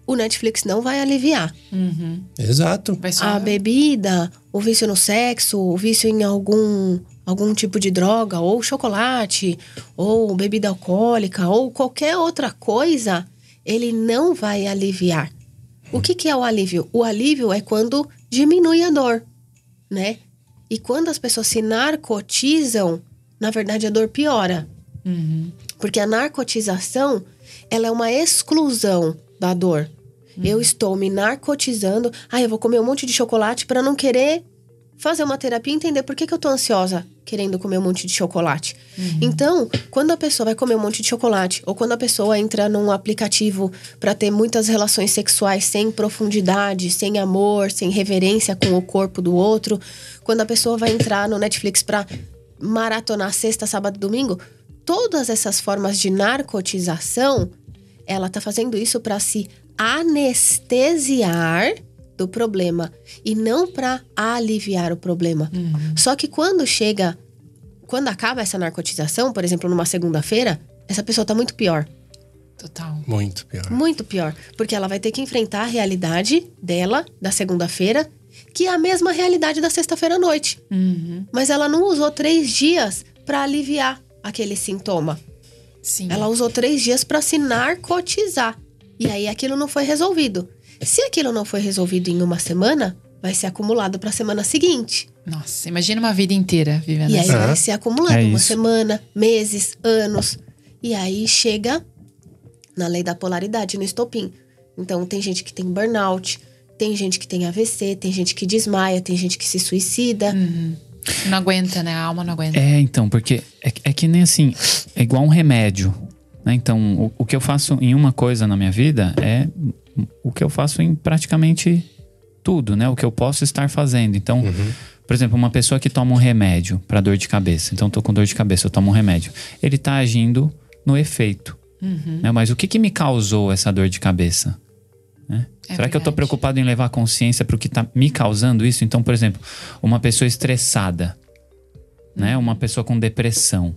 O Netflix não vai aliviar. Uhum. Exato. A bebida, o vício no sexo, o vício em algum algum tipo de droga, ou chocolate, ou bebida alcoólica, ou qualquer outra coisa, ele não vai aliviar. O que, que é o alívio? O alívio é quando diminui a dor, né? E quando as pessoas se narcotizam, na verdade a dor piora. Uhum. Porque a narcotização, ela é uma exclusão da dor. Uhum. Eu estou me narcotizando. Ah, eu vou comer um monte de chocolate para não querer fazer uma terapia e entender por que, que eu tô ansiosa querendo comer um monte de chocolate. Uhum. Então, quando a pessoa vai comer um monte de chocolate, ou quando a pessoa entra num aplicativo para ter muitas relações sexuais sem profundidade, sem amor, sem reverência com o corpo do outro, quando a pessoa vai entrar no Netflix para maratonar sexta, sábado e domingo, todas essas formas de narcotização, ela tá fazendo isso para se anestesiar do problema e não para aliviar o problema. Uhum. Só que quando chega, quando acaba essa narcotização, por exemplo, numa segunda-feira, essa pessoa tá muito pior. Total. Muito pior. Muito pior. Porque ela vai ter que enfrentar a realidade dela, da segunda-feira, que é a mesma realidade da sexta-feira à noite. Uhum. Mas ela não usou três dias para aliviar aquele sintoma. Sim. Ela usou três dias para se narcotizar. E aí aquilo não foi resolvido. Se aquilo não foi resolvido em uma semana, vai ser acumulado para a semana seguinte. Nossa, imagina uma vida inteira vivendo e assim. E aí vai ser acumulado é uma semana, meses, anos. E aí chega na lei da polaridade, no estopim. Então tem gente que tem burnout, tem gente que tem AVC, tem gente que desmaia, tem gente que se suicida. Uhum. Não aguenta, né? A alma não aguenta. É, então, porque é, é que nem assim, é igual um remédio. Né? Então, o, o que eu faço em uma coisa na minha vida é o que eu faço em praticamente tudo, né? O que eu posso estar fazendo. Então, uhum. por exemplo, uma pessoa que toma um remédio para dor de cabeça. Então, tô com dor de cabeça, eu tomo um remédio. Ele está agindo no efeito. Uhum. Né? Mas o que, que me causou essa dor de cabeça? Né? É Será verdade. que eu estou preocupado em levar consciência para o que está me causando isso? Então, por exemplo, uma pessoa estressada, né? Uma pessoa com depressão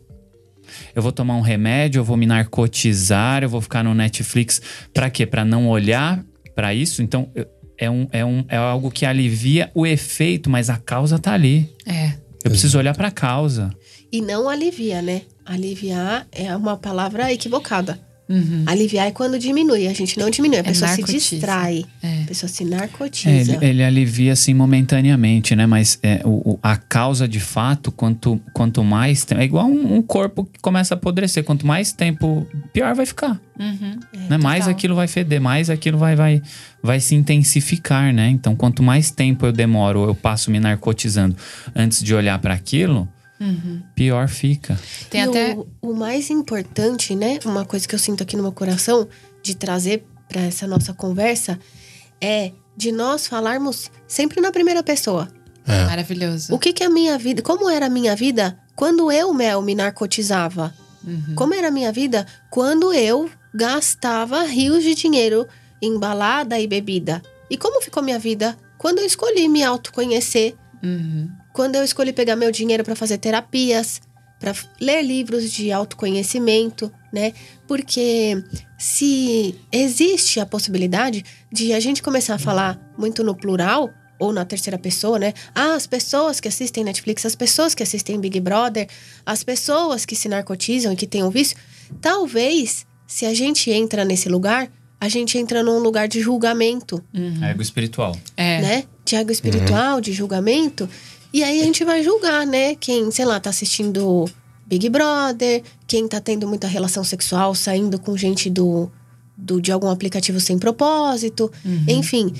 eu vou tomar um remédio, eu vou me narcotizar, eu vou ficar no Netflix. Para quê? Para não olhar para isso? Então, é, um, é, um, é algo que alivia o efeito, mas a causa tá ali. É. Eu preciso olhar para a causa. E não alivia, né? Aliviar é uma palavra equivocada. Uhum. Aliviar é quando diminui. A gente não diminui, a é pessoa se distrai. É. A pessoa se narcotiza. É, ele, ele, alivia assim momentaneamente, né? Mas é, o, o, a causa de fato, quanto, quanto mais tempo. É igual um, um, corpo que começa a apodrecer. Quanto mais tempo, pior vai ficar. Uhum. Né? Mais aquilo vai feder, mais aquilo vai, vai, vai se intensificar, né? Então, quanto mais tempo eu demoro, eu passo me narcotizando antes de olhar para aquilo Uhum. pior fica. Tem e até o, o, mais importante, né? Uma coisa que eu sinto aqui no meu coração de trazer para essa nossa conversa é de nós falarmos sempre na primeira pessoa. É. Maravilhoso. O que que é a minha vida? Como era a minha vida quando eu, Mel, me narcotizava? Uhum. Como era a minha vida quando eu gastava rios de dinheiro em balada e bebida? E como ficou minha vida quando eu escolhi me autoconhecer, Uhum. Quando eu escolhi pegar meu dinheiro para fazer terapias, para ler livros de autoconhecimento, né? Porque se existe a possibilidade de a gente começar a falar muito no plural ou na terceira pessoa, né? Ah, as pessoas que assistem Netflix, as pessoas que assistem Big Brother, as pessoas que se narcotizam e que têm um vício, talvez se a gente entra nesse lugar, a gente entra num lugar de julgamento Ego espiritual. É. né? De água espiritual, de julgamento. E aí a gente vai julgar, né? Quem, sei lá, tá assistindo Big Brother, quem tá tendo muita relação sexual, saindo com gente do, do de algum aplicativo sem propósito, enfim.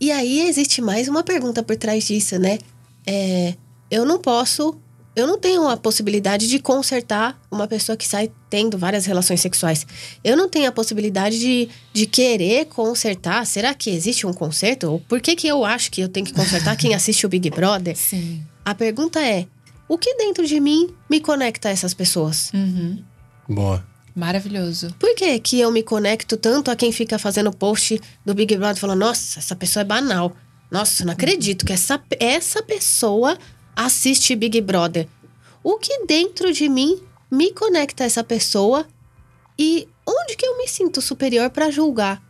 E aí existe mais uma pergunta por trás disso, né? É, eu não posso, eu não tenho a possibilidade de consertar uma pessoa que sai tendo várias relações sexuais. Eu não tenho a possibilidade de, de querer consertar. Será que existe um conserto? Ou por que, que eu acho que eu tenho que consertar quem assiste o Big Brother? Sim. A pergunta é: o que dentro de mim me conecta a essas pessoas? Uhum. Boa. Maravilhoso. Por que, que eu me conecto tanto a quem fica fazendo post do Big Brother falando, nossa, essa pessoa é banal. Nossa, não acredito que essa, essa pessoa assiste Big Brother. O que dentro de mim me conecta a essa pessoa e onde que eu me sinto superior pra julgar,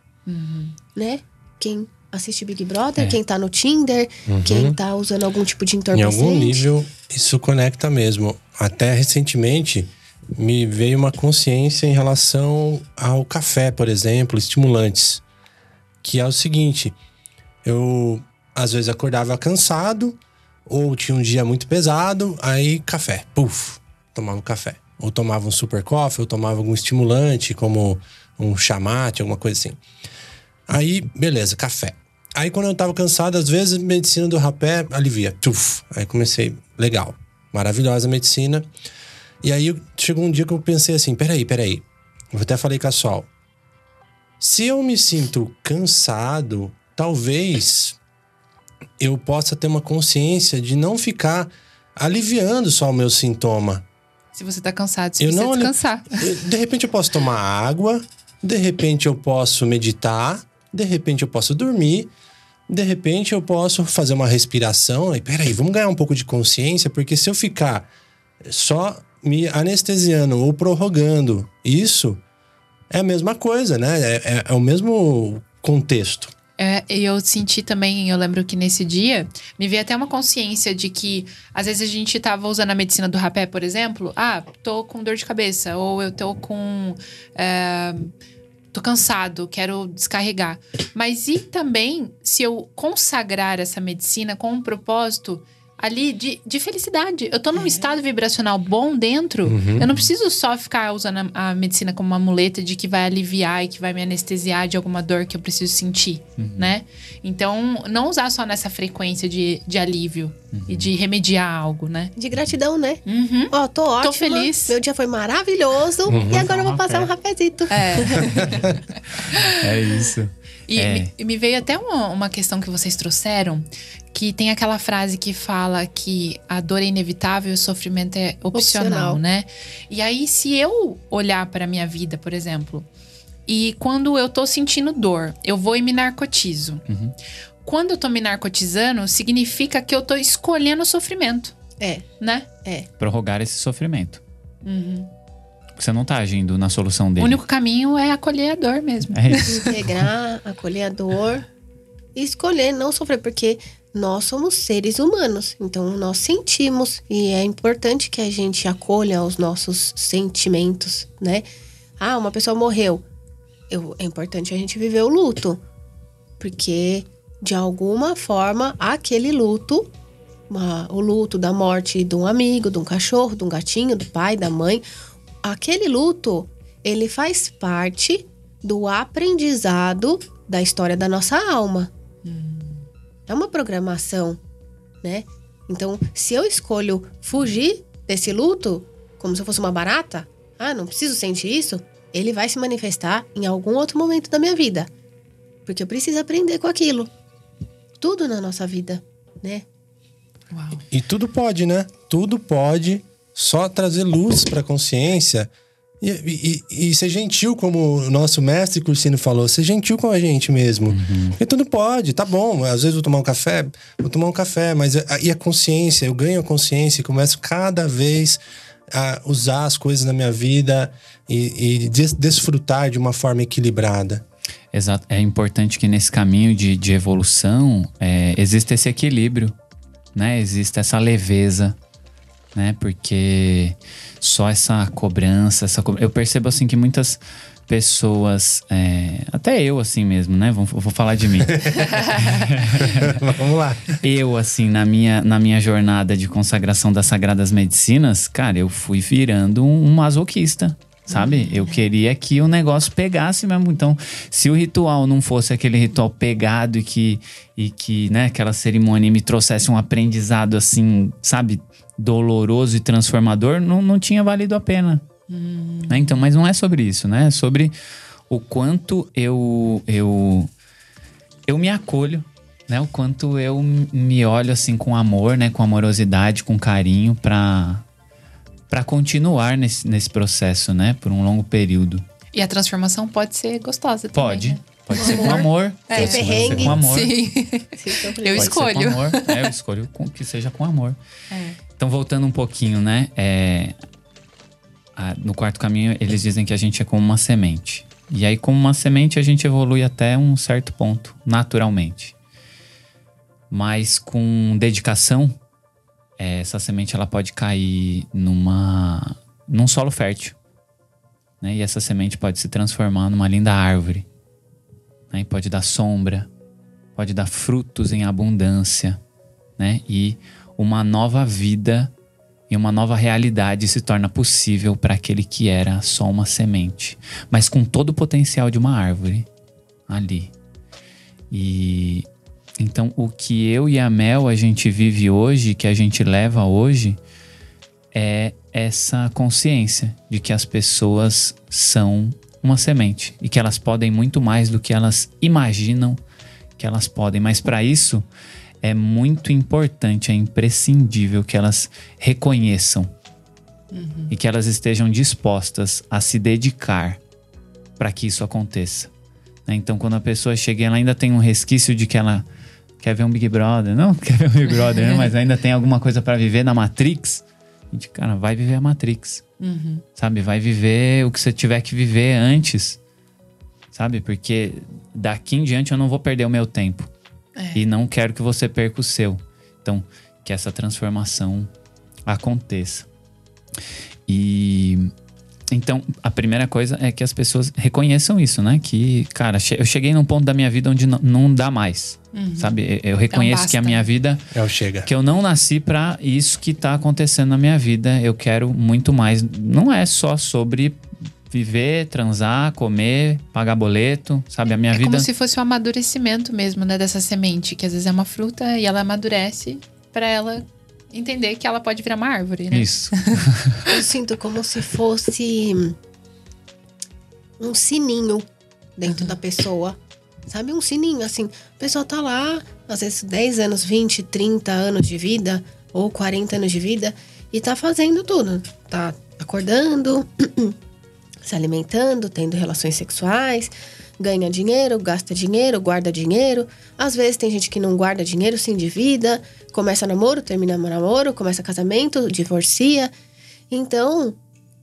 né? Quem assiste Big Brother, É. quem tá no Tinder, quem tá usando algum tipo de Em entorpecente. algum nível, isso conecta mesmo. Até recentemente, me veio uma consciência em relação ao café, por exemplo, estimulantes. Que é o seguinte: eu às vezes acordava cansado, ou tinha um dia muito pesado, aí café, puf, tomava um café. Ou tomava um super coffee, ou tomava algum estimulante, como um chamate, alguma coisa assim. Aí, beleza, café. Aí, quando eu tava cansado, às vezes, medicina do rapé alivia. Tuf. Aí comecei, legal. Maravilhosa a medicina. E aí, chegou um dia que eu pensei assim: peraí, peraí. Eu até falei com a Sol. Se eu me sinto cansado, talvez eu possa ter uma consciência de não ficar aliviando só o meu sintoma. Se você tá cansado, se Eu você não- descansar. De repente eu posso tomar água, de repente eu posso meditar, de repente eu posso dormir, de repente eu posso fazer uma respiração. E peraí, vamos ganhar um pouco de consciência, porque se eu ficar só me anestesiando ou prorrogando isso, é a mesma coisa, né? É, é- é o mesmo contexto. É, eu senti também, eu lembro que nesse dia, me veio até uma consciência de que, às vezes, a gente tava usando a medicina do rapé, por exemplo. Ah, tô com dor de cabeça, ou eu tô com. é, tô cansado, quero descarregar. Mas e também se eu consagrar essa medicina com um propósito ali de, de felicidade? Eu tô num estado vibracional bom dentro. Eu não preciso só ficar usando a, a medicina como uma muleta de que vai aliviar e que vai me anestesiar de alguma dor que eu preciso sentir, né? Então, não usar só nessa frequência de, de alívio e de remediar algo, né? De gratidão, né? Uhum. Ó, tô ótima. feliz. Meu dia foi maravilhoso. E agora eu vou passar um rapezito. É isso. E É. me, me veio até uma, uma questão que vocês trouxeram, que tem aquela frase que fala que a dor é inevitável e o sofrimento é opcional, Opcional. né? E aí, se eu olhar para minha vida, por exemplo, e quando eu tô sentindo dor, eu vou e me narcotizo. Quando eu tô me narcotizando, significa que eu tô escolhendo o sofrimento, É, né? é. Prorrogar esse sofrimento. Você não tá agindo na solução O dele. único caminho é acolher a dor mesmo. É isso. Integrar, acolher a dor e escolher não sofrer, porque nós somos seres humanos, então nós sentimos e é importante que a gente acolha os nossos sentimentos, né? Ah, uma pessoa morreu. Eu, é importante a gente viver o luto, porque de alguma forma aquele luto, uma- o luto da morte de um amigo, de um cachorro, de um gatinho, do pai, da mãe, aquele luto, ele faz parte do aprendizado da história da nossa alma. É uma programação, né? Então, se eu escolho fugir desse luto, como se eu fosse uma barata, ah, não preciso sentir isso, ele vai se manifestar em algum outro momento da minha vida. Porque eu preciso aprender com aquilo. Tudo na nossa vida, né? Uau. E tudo pode, né? Tudo pode. Só trazer luz para a consciência E, e, e, ser gentil, como o nosso mestre Cursino falou, ser gentil com a gente mesmo. Uhum. Porque tudo pode, tá bom. Às vezes vou tomar um café, vou tomar um café, mas a, e a consciência, eu ganho a consciência e começo cada vez a usar as coisas na minha vida e, e des, desfrutar de uma forma equilibrada. Exato. É importante que nesse caminho de, de evolução é, exista esse equilíbrio, né? Exista essa leveza, né? Porque só essa cobrança, essa co... eu percebo assim que muitas pessoas, é, até eu assim mesmo, né? Vou, vou falar de mim. Vamos lá. Eu assim na minha na minha jornada de consagração das sagradas medicinas, cara, eu fui virando um, masoquista. Sabe? Eu queria que o negócio pegasse mesmo. Então, se o ritual não fosse aquele ritual pegado e que, e que né, aquela cerimônia me trouxesse um aprendizado assim, sabe, doloroso e transformador, não, não tinha valido a pena. Hum. Né? Então, mas não é sobre isso, né? É sobre o quanto eu, eu, eu me acolho, né? O quanto eu me olho assim com amor, né? Com amorosidade, com carinho para para continuar nesse, nesse processo, né? Por um longo período. E a transformação pode ser gostosa também, Pode. Né? Pode ser com amor. É, pode ser com amor. Sim. eu escolho. Amor. É, eu escolho que seja com amor. É. Então, voltando um pouquinho, né? É, a, no quarto caminho, eles dizem que a gente é como uma semente. E aí, como uma semente, a gente evolui até um certo ponto, naturalmente. Mas com dedicação, é, essa semente ela pode cair numa, num solo fértil. Né? E essa semente pode se transformar numa linda árvore. Né? Pode dar sombra, pode dar frutos em abundância. Né? E uma nova vida e uma nova realidade se torna possível para aquele que era só uma semente, mas com todo o potencial de uma árvore ali. E então o que eu e a Mel a gente vive hoje, que a gente leva hoje, é essa consciência de que as pessoas são uma semente e que elas podem muito mais do que elas imaginam que elas podem, mas para isso é muito importante, é imprescindível que elas reconheçam uhum. e que elas estejam dispostas a se dedicar para que isso aconteça. Né? Então, quando a pessoa chega, ela ainda tem um resquício de que ela quer ver um Big Brother, não quer ver um Big Brother, né? mas ainda tem alguma coisa para viver na Matrix. A gente, cara, vai viver a Matrix, uhum. sabe? Vai viver o que você tiver que viver antes, sabe? Porque daqui em diante eu não vou perder o meu tempo. É. E não quero que você perca o seu. Então, que essa transformação aconteça. E então, a primeira coisa é que as pessoas reconheçam isso, né? Que, cara, eu cheguei num ponto da minha vida onde não, dá mais. Uhum. Sabe? Eu reconheço então, que a minha vida. É o chega. Que eu não nasci para isso que tá acontecendo na minha vida. Eu quero muito mais. Não é só sobre viver, transar, comer, pagar boleto, sabe? A minha é vida. É como se fosse o um amadurecimento mesmo, né? Dessa semente, que às vezes é uma fruta e ela amadurece para ela entender que ela pode virar uma árvore, né? Isso. Eu sinto como se fosse um sininho dentro uhum. da pessoa. Sabe? Um sininho, assim. A pessoa tá lá, às vezes 10 anos, 20, 30 anos de vida, ou 40 anos de vida, e tá fazendo tudo. Tá acordando, se alimentando, tendo relações sexuais, ganha dinheiro, gasta dinheiro, guarda dinheiro. Às vezes tem gente que não guarda dinheiro, se endivida, começa namoro, termina namoro, começa casamento, divorcia. Então,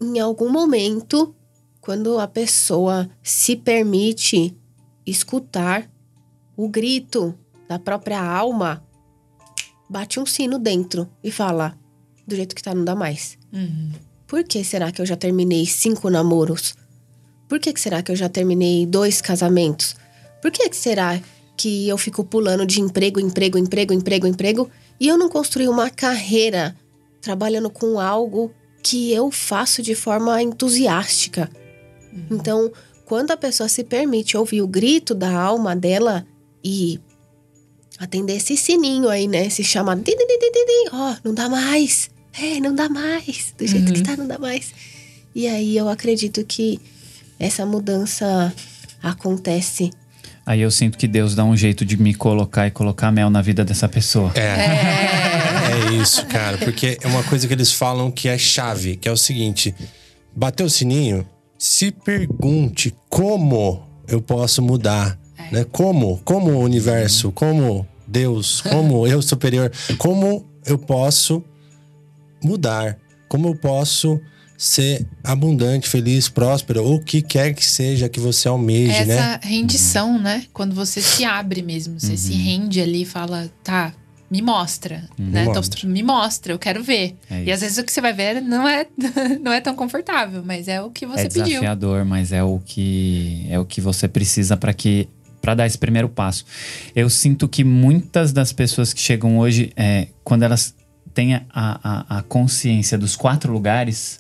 em algum momento, quando a pessoa se permite escutar o grito da própria alma, bate um sino dentro e fala: do jeito que tá, não dá mais. Uhum. Por que será que eu já terminei cinco namoros? Por que, que será que eu já terminei dois casamentos? Por que, que será que eu fico pulando de emprego, emprego, emprego, emprego, emprego e eu não construí uma carreira trabalhando com algo que eu faço de forma entusiástica? Uhum. Então, quando a pessoa se permite ouvir o grito da alma dela e atender esse sininho aí, né? Se chama. Ó, oh, não dá mais. É, não dá mais. Do jeito uhum. que tá, não dá mais. E aí eu acredito que essa mudança acontece. Aí eu sinto que Deus dá um jeito de me colocar e colocar mel na vida dessa pessoa. É. É, é isso, cara. Porque é uma coisa que eles falam que é chave, que é o seguinte: bateu o sininho, se pergunte como eu posso mudar, né? Como, como o universo, como Deus, como eu superior, como eu posso mudar, como eu posso ser abundante, feliz, próspero, ou o que quer que seja que você almeje, Essa né? rendição, né? Quando você se abre mesmo, você se rende ali e fala, tá, me mostra, né? Tô- mostra. me mostra, eu quero ver. É e às vezes o que você vai ver não é, não é tão confortável, mas é o que você é pediu. desafiador, mas é o que é o que você precisa para que para dar esse primeiro passo. Eu sinto que muitas das pessoas que chegam hoje, é, quando elas têm a, a, a consciência dos quatro lugares,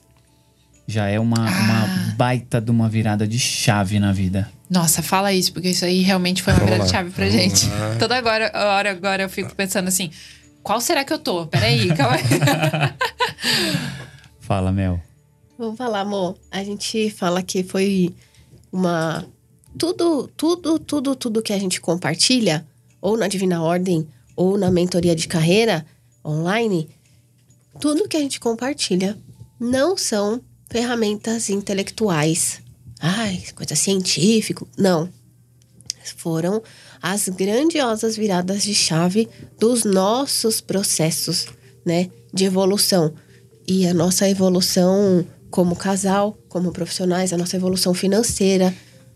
já é uma, Ah. uma baita de uma virada de chave na vida. Nossa, fala isso, porque isso aí realmente foi uma Vamos grande lá. chave pra Vamos gente. lá. Toda agora, hora agora eu fico pensando assim, qual será que eu tô? Peraí, calma aí. Fala, Mel. Vamos falar, amor. A gente fala que foi uma. Tudo, tudo, tudo, tudo que a gente compartilha, ou na Divina Ordem, ou na mentoria de carreira online, tudo que a gente compartilha não são ferramentas intelectuais. Ai, coisa científica. Não. Foram as grandiosas viradas de chave dos nossos processos, né, de evolução. E a nossa evolução como casal, como profissionais, a nossa evolução financeira,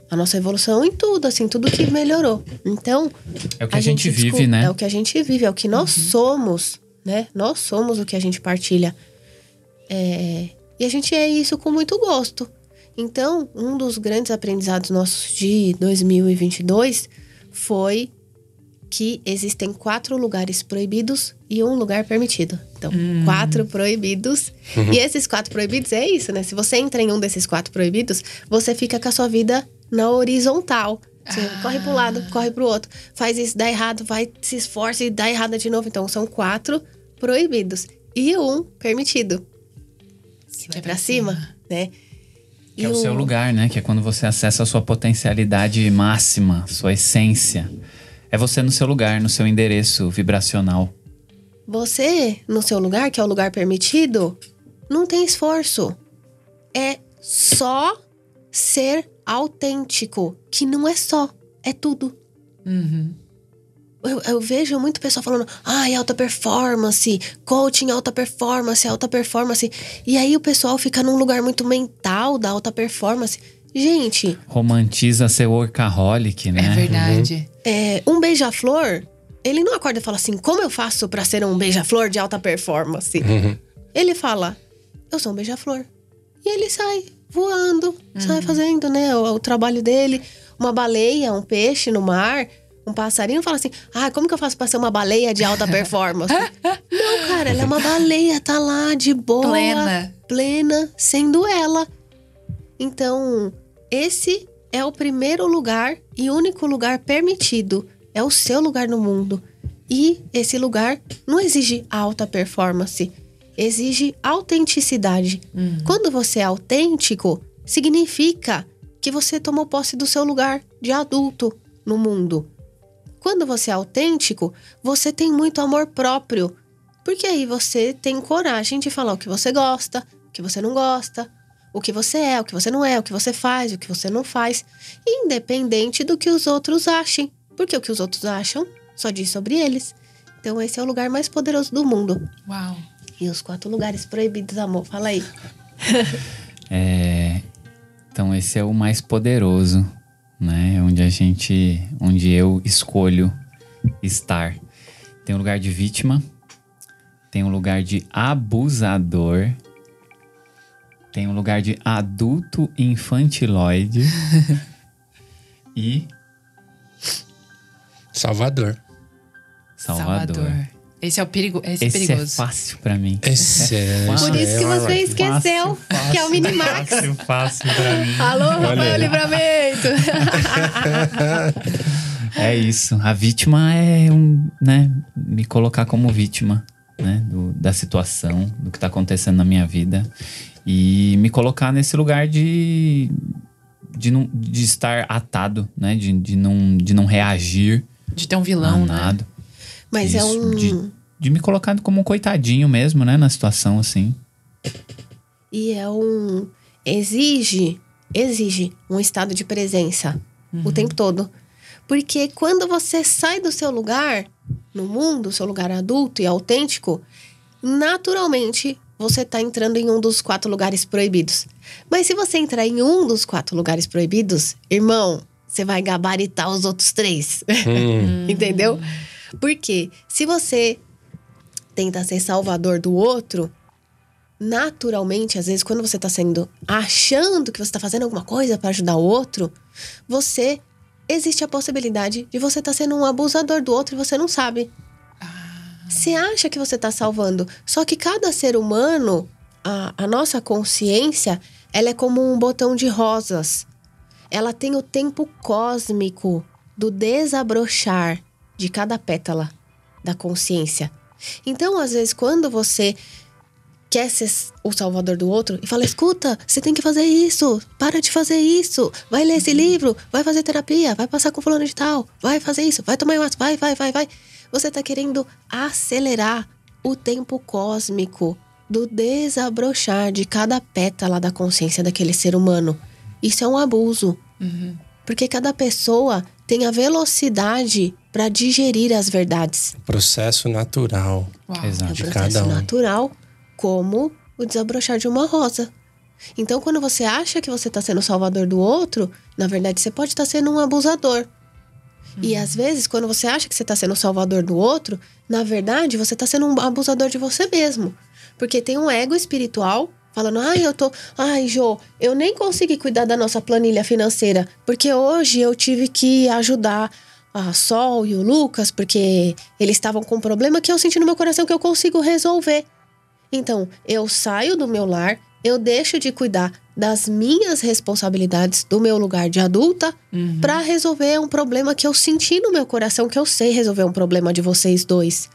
a nossa evolução em tudo, assim, tudo que melhorou. Então, É o que a, gente, vive, né? é o que a gente vive, é o que nós somos, né? Nós somos o que a gente partilha. É, E a gente é isso com muito gosto. Então, um dos grandes aprendizados nossos de 2022 foi que existem quatro lugares proibidos e um lugar permitido. Então, quatro proibidos. E esses quatro proibidos é isso, né? Se você entra em um desses quatro proibidos, você fica com a sua vida na horizontal. Você corre para um lado, corre para o outro. Faz isso, dá errado, vai, se esforça e dá errado de novo. Então, são quatro proibidos. E um permitido. Que vai para cima, né? Que é o seu lugar, né? Que é quando você acessa a sua potencialidade máxima, sua essência. É você no seu lugar, no seu endereço vibracional. Você, no seu lugar, que é o lugar permitido, não tem esforço. É só ser autêntico, que não é só, é tudo. Uhum. Eu, eu vejo muito pessoal falando, ai, alta performance, coaching alta performance, alta performance. E aí o pessoal fica num lugar muito mental da alta performance. Gente, Romantiza ser workaholic, né? É verdade. é, um beija-flor, ele não acorda e fala assim: como eu faço pra ser um beija-flor de alta performance? Ele fala: eu sou um beija-flor. E ele sai voando, sai fazendo, né, o, o trabalho dele. Uma baleia, um peixe no mar, um passarinho fala assim: ah, como que eu faço pra ser uma baleia de alta performance? não, cara, ela é uma baleia, tá lá de boa, Plena. plena, sendo ela. Então, esse é o primeiro lugar e único lugar permitido. É o seu lugar no mundo. E esse lugar não exige alta performance, exige autenticidade. Quando você é autêntico, significa que você tomou posse do seu lugar de adulto no mundo. Quando você é autêntico, você tem muito amor próprio. Porque aí você tem coragem de falar o que você gosta, o que você não gosta, o que você é, o que você não é, o que você faz, o que você não faz, independente do que os outros achem. Porque o que os outros acham só diz sobre eles. Então esse é o lugar mais poderoso do mundo. Uau. E os quatro lugares proibidos, amor, fala aí. É, então esse é o mais poderoso, né? Onde a gente, onde eu escolho estar. Tem um lugar de vítima, tem um lugar de abusador, tem um lugar de adulto infantiloide e Salvador. Salvador. Esse é o perigo, esse, é Esse é perigoso. fácil pra mim. Esse é. Por isso que é, você esqueceu que é o Minimax. Fácil, fácil pra mim. Alô, Rafael. Livramento! É isso. A vítima é um, né, me colocar como vítima, né, do- da situação, do que tá acontecendo na minha vida e me colocar nesse lugar de de, não, de estar atado, né, de, de não de não reagir De ter um vilão, né? Mas é Isso, um. de, de me colocar como um coitadinho mesmo, né, na situação assim. E é um. exige, exige um estado de presença o tempo todo. Porque quando você sai do seu lugar no mundo, seu lugar adulto e autêntico, naturalmente você está entrando em um dos quatro lugares proibidos. Mas se você entrar em um dos quatro lugares proibidos, irmão, você vai gabaritar os outros três. Entendeu? Porque se você tenta ser salvador do outro, naturalmente, às vezes, quando você está sendo achando que você está fazendo alguma coisa para ajudar o outro, você existe a possibilidade de você estar sendo um abusador do outro e você não sabe. Você acha que você está salvando, só que cada ser humano, a, a nossa consciência, ela é como um botão de rosas. Ela tem o tempo cósmico do desabrochar de cada pétala da consciência. Então, às vezes, quando você quer ser o salvador do outro e fala: escuta, você tem que fazer isso, para de fazer isso, vai ler esse livro, vai fazer terapia, vai passar com fulano de tal, vai fazer isso, vai tomar ayahuasca, vai, vai, vai, vai. Você tá querendo acelerar o tempo cósmico do desabrochar de cada pétala da consciência daquele ser humano. Isso é um abuso. Porque cada pessoa tem a velocidade para digerir as verdades. Processo natural. Uau. É Exato. um De processo cada um. natural, como o desabrochar de uma rosa. Então, quando você acha que você está sendo o salvador do outro, na verdade, você pode estar sendo um abusador. E às vezes, quando você acha que você está sendo o salvador do outro, na verdade, você está sendo um abusador de você mesmo. Porque tem um ego espiritual falando: ai, eu tô. Ai, Jô, eu nem consegui cuidar da nossa planilha financeira, porque hoje eu tive que ajudar a Sol e o Lucas, porque eles estavam com um problema que eu senti no meu coração que eu consigo resolver. Então, eu saio do meu lar, eu deixo de cuidar das minhas responsabilidades do meu lugar de adulta pra resolver um problema que eu senti no meu coração, que eu sei resolver um problema de vocês dois.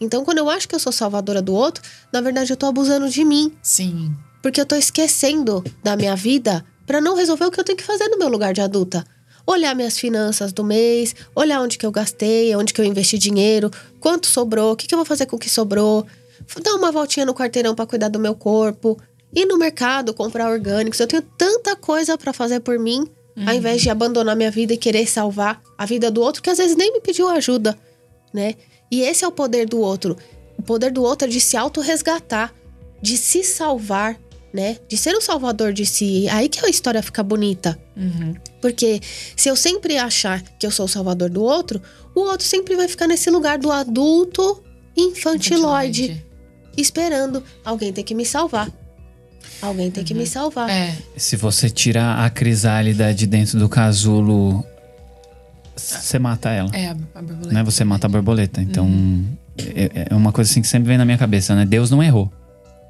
Então, quando eu acho que eu sou salvadora do outro, na verdade eu tô abusando de mim, Sim. porque eu tô esquecendo da minha vida pra não resolver o que eu tenho que fazer no meu lugar de adulta. Olhar minhas finanças do mês, olhar onde que eu gastei, onde que eu investi dinheiro, quanto sobrou, o que, que eu vou fazer com o que sobrou, dar uma voltinha no quarteirão pra cuidar do meu corpo, ir no mercado comprar orgânicos. Eu tenho tanta coisa pra fazer por mim, ao invés de abandonar minha vida e querer salvar a vida do outro que às vezes nem me pediu ajuda, né? E esse é o poder do outro. O poder do outro é de se autorresgatar, de se salvar, né? De ser o salvador de si. Aí que a história fica bonita. Porque se eu sempre achar que eu sou o salvador do outro, o outro sempre vai ficar nesse lugar do adulto infantiloide, esperando alguém ter que me salvar. Alguém tem que me salvar. É. Se você tirar a crisálida de dentro do casulo, você mata ela. É, a, a borboleta. Né? Você mata a borboleta. Então, é, é uma coisa assim que sempre vem na minha cabeça, né? Deus não errou.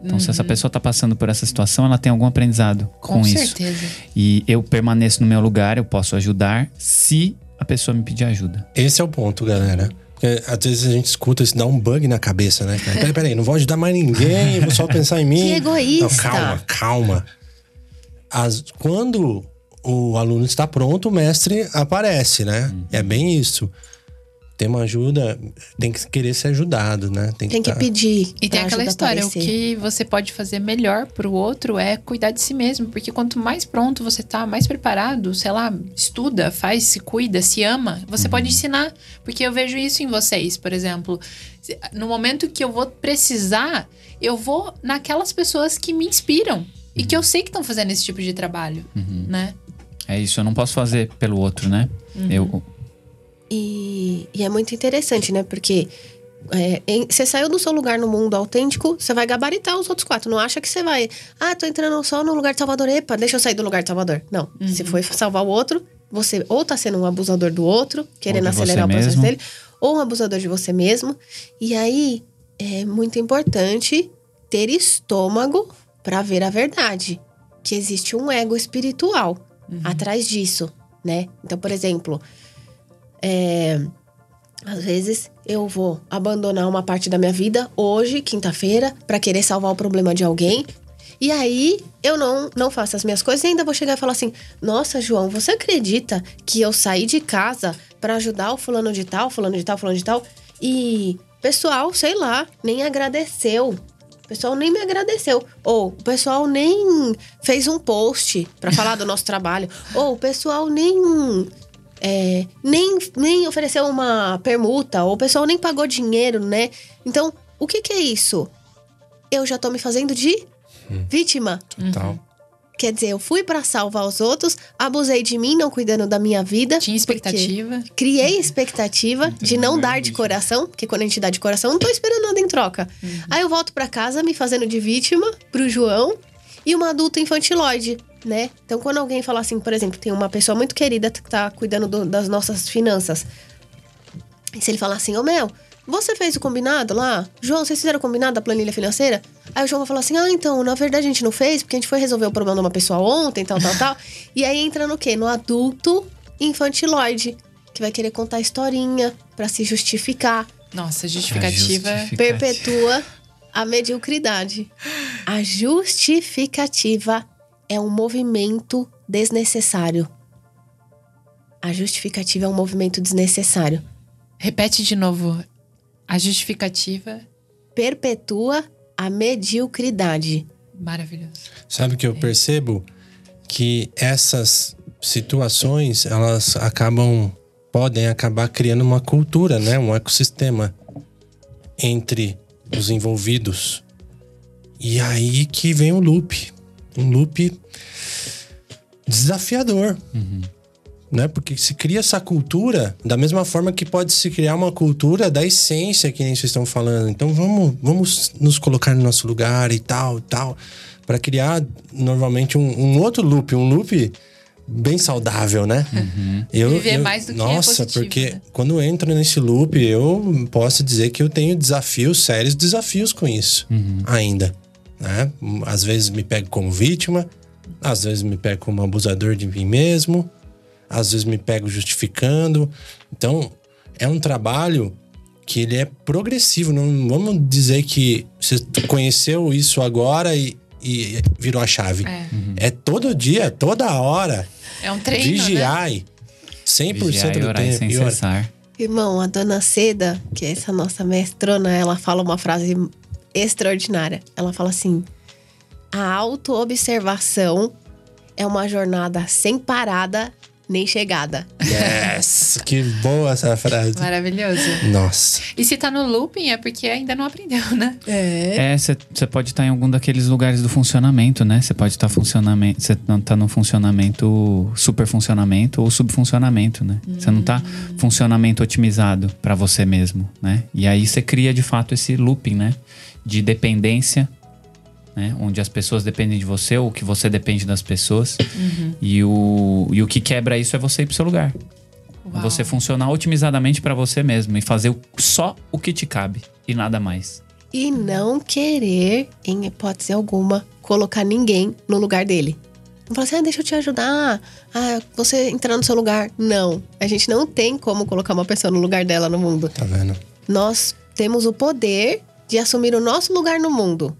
Então, se essa pessoa tá passando por essa situação, ela tem algum aprendizado com, Com isso. certeza. E eu permaneço no meu lugar, eu posso ajudar se a pessoa me pedir ajuda. Esse é o ponto, galera. Porque às vezes a gente escuta isso, dá um bug na cabeça, né? Peraí, peraí, não vou ajudar mais ninguém, vou só pensar em mim. Que egoísta. Não, calma, calma. As- quando o aluno está pronto, o mestre aparece, né? É bem isso. Tem uma ajuda, tem que querer ser ajudado, né? Tem que tá- pedir. E tem aquela história, o que você pode fazer melhor pro outro é cuidar de si mesmo, porque quanto mais pronto você tá, mais preparado, sei lá, estuda, faz, se cuida, se ama, você pode ensinar, porque eu vejo isso em vocês, por exemplo, no momento que eu vou precisar, eu vou naquelas pessoas que me inspiram e que eu sei que estão fazendo esse tipo de trabalho, né? É isso, eu não posso fazer pelo outro, né? Eu, E, e é muito interessante, né? Porque é, você saiu do seu lugar no mundo autêntico, você vai gabaritar os outros quatro. Não acha que você vai. Ah, tô entrando só no lugar de Salvador. Epa, deixa eu sair do lugar de Salvador. Não. Se foi salvar o outro, você ou tá sendo um abusador do outro, querendo acelerar o processo mesmo. dele, ou um abusador de você mesmo. E aí é muito importante ter estômago para ver a verdade. Que existe um ego espiritual atrás disso, né? Então, por exemplo, é, às vezes eu vou abandonar uma parte da minha vida hoje, quinta-feira, pra querer salvar o problema de alguém. E aí eu não, não faço as minhas coisas e ainda vou chegar e falar assim: Nossa, João, você acredita que eu saí de casa pra ajudar o fulano de tal, fulano de tal, fulano de tal? E pessoal, sei lá, nem agradeceu. o pessoal nem me agradeceu. Ou o pessoal nem fez um post pra falar do nosso trabalho. Ou o pessoal nem. É, nem, nem ofereceu uma permuta, ou o pessoal nem pagou dinheiro, né? Então, o que, que é isso? Eu já tô me fazendo de vítima. Total. Quer dizer, eu fui pra salvar os outros, abusei de mim, não cuidando da minha vida. Tinha expectativa. Criei expectativa de não dar de coração, porque quando a gente dá de coração, eu não tô esperando nada em troca. Aí eu volto pra casa me fazendo de vítima pro João e uma adulta infantiloide, né? Então, quando alguém fala assim, por exemplo, tem uma pessoa muito querida que tá cuidando do- das nossas finanças. E se ele falar assim, ô Mel, você fez o combinado lá? João, vocês fizeram o combinado da planilha financeira? Aí o João vai falar assim, ah, então, na verdade a gente não fez, porque a gente foi resolver o problema de uma pessoa ontem, tal, tal, tal. E aí entra no quê? No adulto infantiloide, que vai querer contar historinha pra se justificar. Nossa, justificativa. Justificativa. Perpetua a mediocridade. A justificativa é um movimento desnecessário. A justificativa é um movimento desnecessário. Repete de novo. A justificativa. Perpetua a mediocridade. Maravilhoso. Sabe que eu percebo que essas situações, elas acabam podem acabar criando uma cultura, né, um ecossistema entre os envolvidos. E aí que vem um loop, um loop desafiador. Né? Porque se cria essa cultura da mesma forma que pode se criar uma cultura da essência que nem vocês estão falando. Então vamos, vamos nos colocar no nosso lugar e tal, tal, para criar normalmente um, um outro loop, um loop bem saudável, né? Eu, Viver eu- mais do que é Nossa, positivo, porque né? quando eu entro nesse loop, eu posso dizer que eu tenho desafios, sérios desafios com isso ainda. Né? Às vezes me pego como vítima, às vezes me pego como abusador de mim mesmo, às vezes me pego justificando. Então, é um trabalho que ele é progressivo. Não vamos dizer que você conheceu isso agora e, e virou a chave. É. É todo dia, toda hora. É um treino, né? Vigiai. 100% Vigiar e do tempo. sem E cessar. Irmão, a dona Seda, que é essa nossa mestrona, ela fala uma frase extraordinária. Ela fala assim: a autoobservação é uma jornada sem parada nem chegada. Yes! que boa essa frase. Maravilhoso. Nossa. E se tá no looping é porque ainda não aprendeu, né? É. É, você pode estar em algum daqueles lugares do funcionamento, né? Você pode estar funcionamento, você não tá no funcionamento, super funcionamento ou subfuncionamento, né? Você não tá funcionamento otimizado para você mesmo, né? E aí você cria de fato esse looping, né? De dependência, né? Onde as pessoas dependem de você ou que você depende das pessoas. E, o, e o que quebra isso é você ir pro seu lugar. Uau. Você funcionar otimizadamente para você mesmo e fazer o- só o que te cabe e nada mais. E não querer, em hipótese alguma, colocar ninguém no lugar dele. Não falar assim, ah, deixa eu te ajudar. Ah, você entrar no seu lugar. Não. A gente não tem como colocar uma pessoa no lugar dela no mundo. Tá vendo? Nós temos o poder de assumir o nosso lugar no mundo.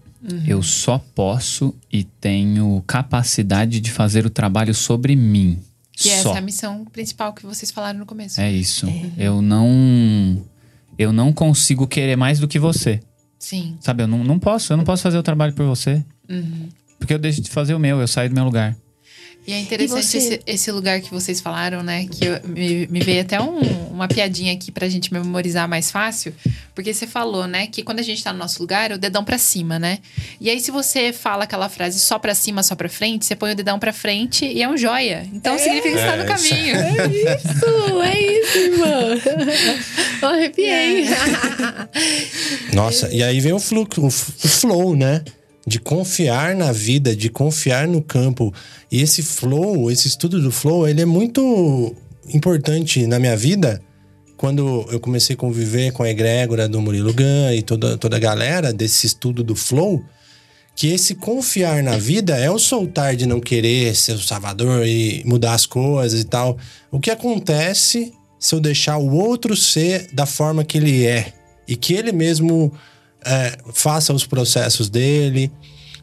Eu só posso e tenho capacidade de fazer o trabalho sobre mim. Que só. essa é a missão principal que vocês falaram no começo. É isso. Eu não. Eu não consigo querer mais do que você. Sim. Sabe? Eu não, não posso. Eu não posso fazer o trabalho por você. Uhum. Porque eu deixo de fazer o meu. Eu saio do meu lugar. E é interessante você? esse, esse lugar que vocês falaram, né? Que eu- me, me veio até um- uma piadinha aqui pra gente memorizar mais fácil. Porque você falou, né? Que quando a gente tá no nosso lugar, é o dedão pra cima, né? E aí, se você fala aquela frase só pra cima, só pra frente, você põe o dedão pra frente e é um joia. Então significa que você tá no É, isso caminho. Isso, é isso, irmão. Eu arrepiei. Nossa, e aí vem o, fluxo, o flow, né? De confiar na vida, de confiar no campo. E esse flow, esse estudo do flow, ele é muito importante na minha vida. Quando eu comecei a conviver com a egrégora do Murilo Gun e toda, toda a galera desse estudo do flow, que esse confiar na vida é o soltar de não querer ser o salvador e mudar as coisas e tal. O que acontece se eu deixar o outro ser da forma que ele é e que ele mesmo é, faça os processos dele,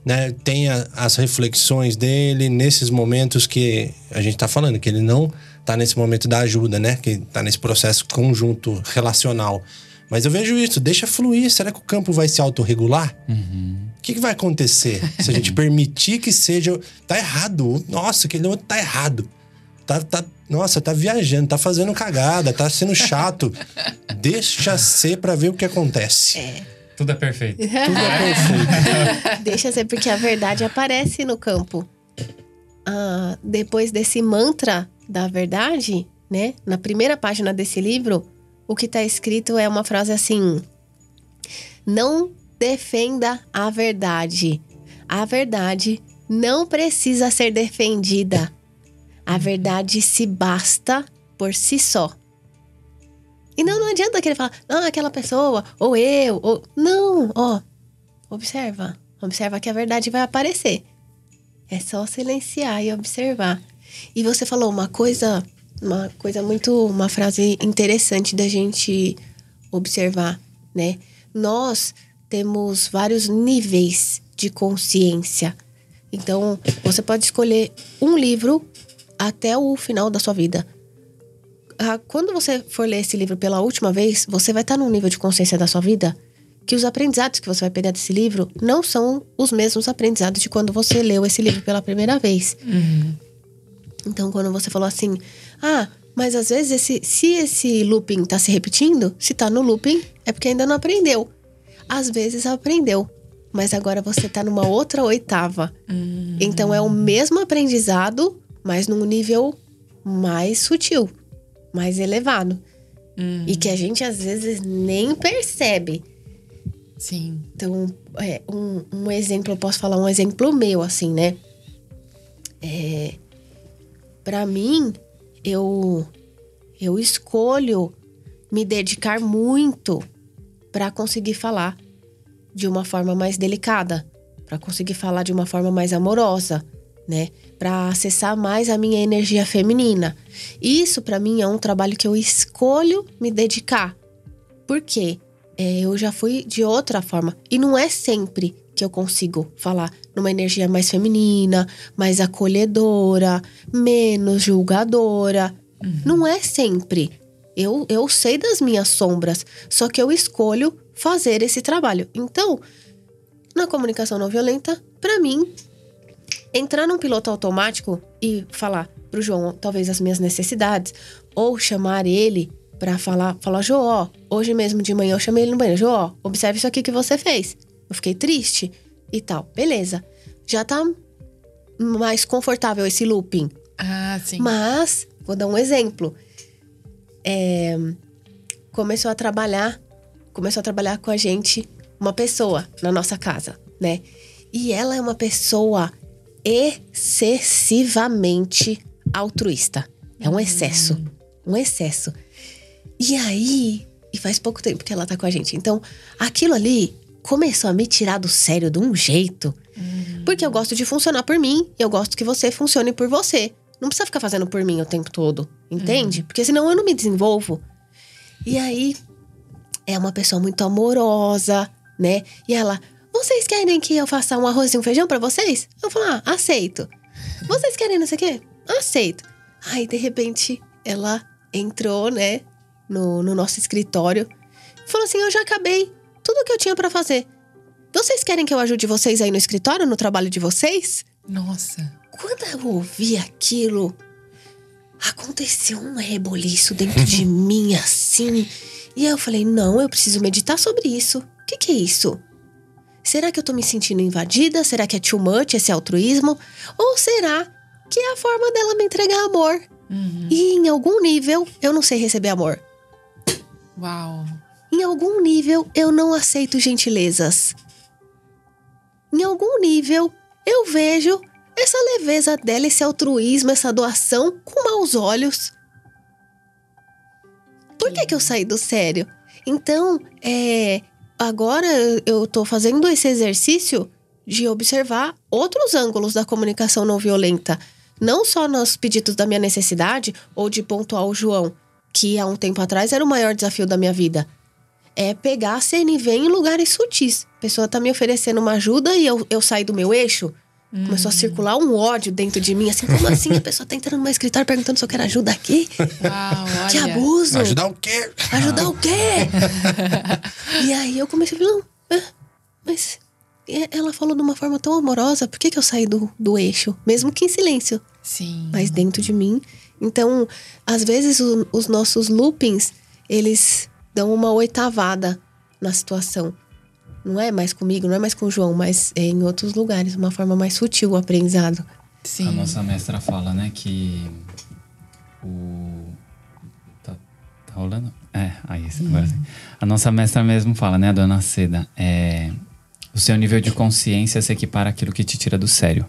né? Tenha as reflexões dele nesses momentos que a gente tá falando, que ele não tá nesse momento da ajuda, né? Que tá nesse processo conjunto relacional. Mas eu vejo isso, deixa fluir. Será que o campo vai se autorregular? O que, que vai acontecer se a gente permitir que seja. Tá errado. Nossa, aquele outro tá errado. Tá, tá, nossa, tá viajando, tá fazendo cagada, tá sendo chato. Deixa ser pra ver o que acontece. Tudo é perfeito. Tudo é perfeito. Deixa ser, porque a verdade aparece no campo. Ah, depois desse mantra da verdade, né? Na primeira página desse livro, o que tá escrito é uma frase assim: Não defenda a verdade. A verdade não precisa ser defendida. A verdade se basta por si só. E não, adianta querer falar, não, aquela pessoa, ou eu, ou. Não, ó. Observa. Observa que a verdade vai aparecer. É só silenciar e observar. E você falou uma coisa, uma coisa muito, uma frase interessante da gente observar, né? Nós temos vários níveis de consciência. Então, você pode escolher um livro até o final da sua vida. Ah, Quando você for ler esse livro pela última vez, você vai estar num nível de consciência da sua vida que os aprendizados que você vai pegar desse livro não são os mesmos aprendizados de quando você leu esse livro pela primeira vez. Então, quando você falou assim, ah, mas às vezes esse, se esse looping tá se repetindo, se tá no looping, é porque ainda não aprendeu. Às vezes aprendeu, mas agora você tá numa outra oitava. Então é o mesmo aprendizado, mas num nível mais sutil, mais elevado. E que a gente às vezes nem percebe. Sim. Então, é, um, um exemplo, eu posso falar um exemplo meu, assim, né? É, para mim, eu, eu escolho me dedicar muito para conseguir falar de uma forma mais delicada, para conseguir falar de uma forma mais amorosa, né? Para acessar mais a minha energia feminina. Isso para mim é um trabalho que eu escolho me dedicar. Por quê? É, eu já fui de outra forma. E não é sempre que eu consigo falar numa energia mais feminina, mais acolhedora, menos julgadora. Não é sempre. Eu, eu sei das minhas sombras, só que eu escolho fazer esse trabalho. Então, na comunicação não violenta, pra mim, entrar num piloto automático e falar pro João talvez as minhas necessidades, ou chamar ele pra falar, falar, João, hoje mesmo de manhã eu chamei ele no banheiro, João, observe isso aqui que você fez. Eu fiquei triste e tal. Beleza. Já tá mais confortável esse looping. Ah, sim. Mas, vou dar um exemplo. É, começou a trabalhar, começou a trabalhar com a gente uma pessoa na nossa casa, né? E ela é uma pessoa excessivamente altruísta. É um excesso. Um excesso. E aí, e faz pouco tempo que ela tá com a gente. Então, aquilo ali começou a me tirar do sério de um jeito. Porque eu gosto de funcionar por mim, eu gosto que você funcione por você. Não precisa ficar fazendo por mim o tempo todo, entende? Porque senão eu não me desenvolvo. E aí, é uma pessoa muito amorosa, né? E ela, vocês querem que eu faça um arroz e um feijão pra vocês? Eu falo, ah, aceito. Vocês querem não sei o quê? Aceito. Aí, de repente, ela entrou, né, no, no nosso escritório. Falou assim: Eu já acabei tudo que eu tinha pra fazer. Vocês querem que eu ajude vocês aí no escritório, no trabalho de vocês? Nossa. Quando eu ouvi aquilo, aconteceu um reboliço dentro de mim, assim. E aí eu falei: não, eu preciso meditar sobre isso. O que, que é isso? Será que eu tô me sentindo invadida? Será que é too much esse altruísmo? Ou será que é a forma dela me entregar amor? E em algum nível eu não sei receber amor. Uau. Em algum nível eu não aceito gentilezas. Em algum nível eu vejo essa leveza dela, esse altruísmo, essa doação com maus olhos. Por que, que eu saí do sério? Então, é, agora eu tô fazendo esse exercício de observar outros ângulos da comunicação não violenta. Não só nos pedidos da minha necessidade ou de pontuar o João, que há um tempo atrás era o maior desafio da minha vida. É pegar a CNV em lugares sutis. A pessoa tá me oferecendo uma ajuda e eu, eu saio do meu eixo. Começou a circular um ódio dentro de mim, assim, como assim? A pessoa tá entrando no meu escritório perguntando se eu quero ajuda aqui? Uau, olha. Que abuso! Ajudar o quê? Ajudar o quê? e aí eu comecei a falar, não, é, mas ela falou de uma forma tão amorosa, por que, que eu saí do, do eixo? Mesmo que em silêncio, Sim. mas dentro de mim. Então, às vezes o- os nossos loopings, eles dão uma oitavada na situação. Não é mais comigo, não é mais com o João, mas é em outros lugares, uma forma mais sutil o aprendizado. Sim. A nossa mestra fala, né, que o. Tá, tá rolando? É, aí, agora sim. A nossa mestra mesmo fala, né, a dona Seda, é. O seu nível de consciência se equipara àquilo que te tira do sério.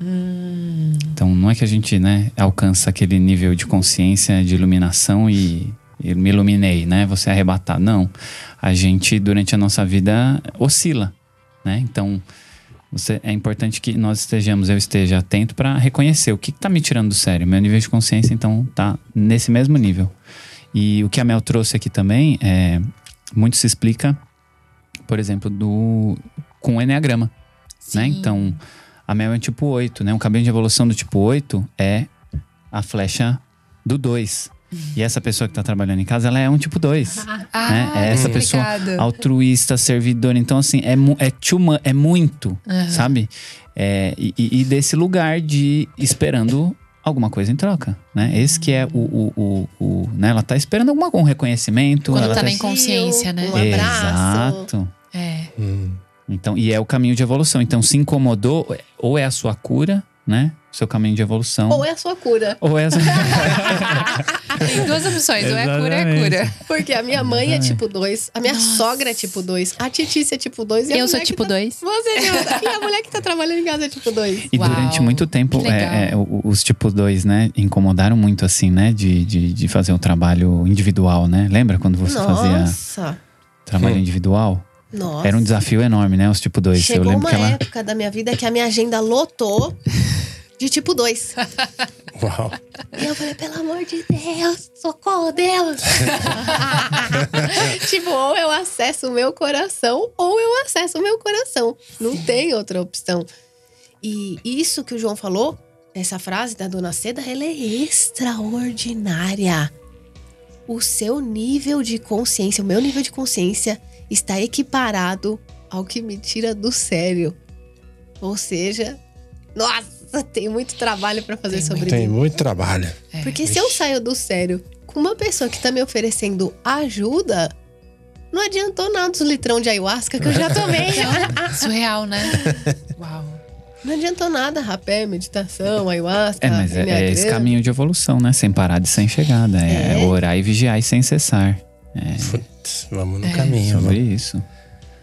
Então, não é que a gente, né, alcança aquele nível de consciência, de iluminação e me iluminei, né? Você arrebatado. Não. A gente, durante a nossa vida, oscila, né? Então, você, é importante que nós estejamos, eu esteja atento para reconhecer o que está me tirando do sério. Meu nível de consciência, então, tá nesse mesmo nível. E o que a Mel trouxe aqui também é muito se explica, por exemplo, do com o Enneagrama, né? Então, a Mel é um tipo 8, né? Um caminho de evolução do tipo 8 é a flecha do 2. E essa pessoa que está trabalhando em casa, ela é um tipo 2 Ah, né? É essa pessoa complicado. altruísta, servidora. Então, assim, é, mu- é, too mu- é muito, Aham. sabe? É, e, e- desse lugar de esperando alguma coisa em troca, né? Esse que é o... o, o, o- né? Ela tá esperando alguma, um reconhecimento. Quando ela tá tá na inconsciência, né? Um abraço. Exato. É. Hum. Então, e é o caminho de evolução. Então, se incomodou, ou é a sua cura, né? Seu caminho de evolução. Ou é a sua cura. ou é a sua... Tem duas opções, ou é cura, é cura. Porque a minha mãe é tipo 2, a minha Nossa. sogra é tipo 2, a Titícia é tipo 2 e a Eu sou tipo tá- 2. Você, Jota. E a mulher que tá trabalhando em casa é tipo 2. E Uau, durante muito tempo, é, é, os tipos 2, né, incomodaram muito, assim, né, de, de, de fazer um trabalho individual, né? Lembra quando você fazia Nossa. trabalho Hum. individual? Nossa. Era um desafio enorme, né, os tipo 2. Chegou Eu lembro uma que ela... época da minha vida que a minha agenda lotou de tipo 2. Uau. E eu falei, pelo amor de Deus, socorro Deus. tipo, ou eu acesso o meu coração, ou eu acesso o meu coração. Não tem outra opção. E isso que o João falou, essa frase da Dona Seda, ela é extraordinária. O seu nível de consciência, o meu nível de consciência está equiparado ao que me tira do sério. Ou seja, nossa, tem muito trabalho para fazer Tem sobre Tem mim. muito trabalho. É. Porque se eu saio do sério com uma pessoa que tá me oferecendo ajuda, não adiantou nada os litrão de ayahuasca que eu já tomei. Surreal, né? Uau. não adiantou nada rapé, meditação, ayahuasca. É, mas é, é esse caminho de evolução, né? Sem parar de sem chegada. É, É. orar e vigiar e sem cessar. Putz, vamos no É. caminho. Sobre Vamos. isso.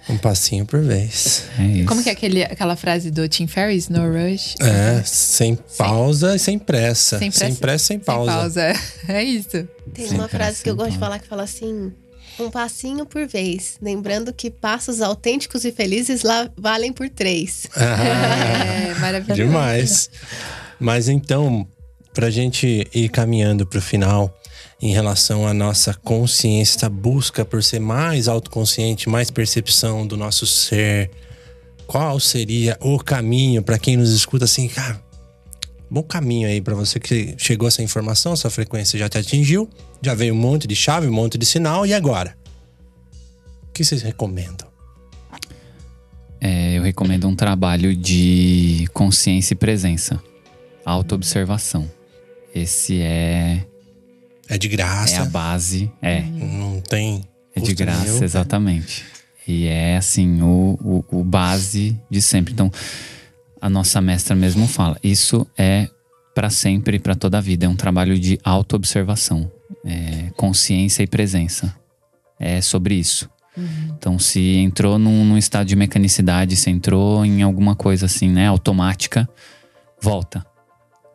Um passinho por vez. É isso. Como que é aquele, aquela frase do Tim Ferriss, no rush? É, sem pausa e sem pressa. Sem pressa, sem pressa, sem pausa. Sem pausa. É isso. Tem Sem uma frase que eu pressa, gosto de então. falar que fala assim: um passinho por vez. Lembrando que passos autênticos e felizes lá valem por três. Ah, É maravilhoso. demais. Mas então, pra gente ir caminhando pro final, em relação à nossa consciência, essa busca por ser mais autoconsciente, mais percepção do nosso ser, qual seria o caminho para quem nos escuta assim, cara? Bom caminho aí para você que chegou essa informação, sua frequência já te atingiu, já veio um monte de chave, um monte de sinal, e agora? O que vocês recomendam? É, eu recomendo um trabalho de consciência e presença. Autoobservação. Esse é, É de é graça, a base. É, não tem. é de graça, nenhum. exatamente. E é assim, o, o, o base de sempre. Então, a nossa mestra mesmo fala: isso é para sempre, para toda a vida. É um trabalho de autoobservação, é, consciência e presença. É sobre isso. Então, se entrou num, num estado de mecanicidade, se entrou em alguma coisa assim, né, automática, volta.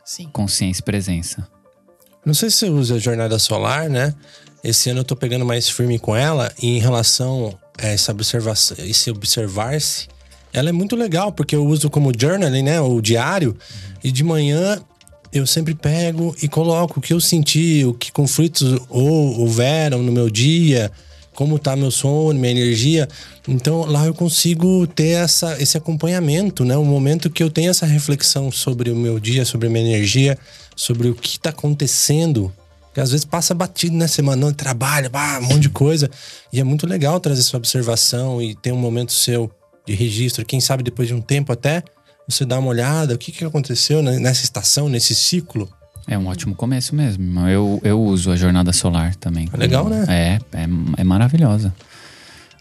Sim. Consciência e presença. Não sei se você usa a jornada solar, né? Esse ano eu tô pegando mais firme com ela e em relação a essa observação, esse observar-se, ela é muito legal porque eu uso como journaling, né? O diário. E de manhã eu sempre pego e coloco o que eu senti, o que conflitos ou houveram no meu dia, como tá meu sono, minha energia. Então lá eu consigo ter essa, esse acompanhamento, né? Um momento que eu tenho essa reflexão sobre o meu dia, sobre a minha energia, sobre o que está acontecendo. Que às vezes passa batido, né? Semana, trabalho, bah, um monte de coisa. E é muito legal trazer essa observação e ter um momento seu de registro. Quem sabe depois de um tempo até você dá uma olhada, o que, que aconteceu nessa estação, nesse ciclo. É um ótimo começo mesmo. Eu, eu uso a jornada solar também. É legal, né? É, é, é maravilhosa.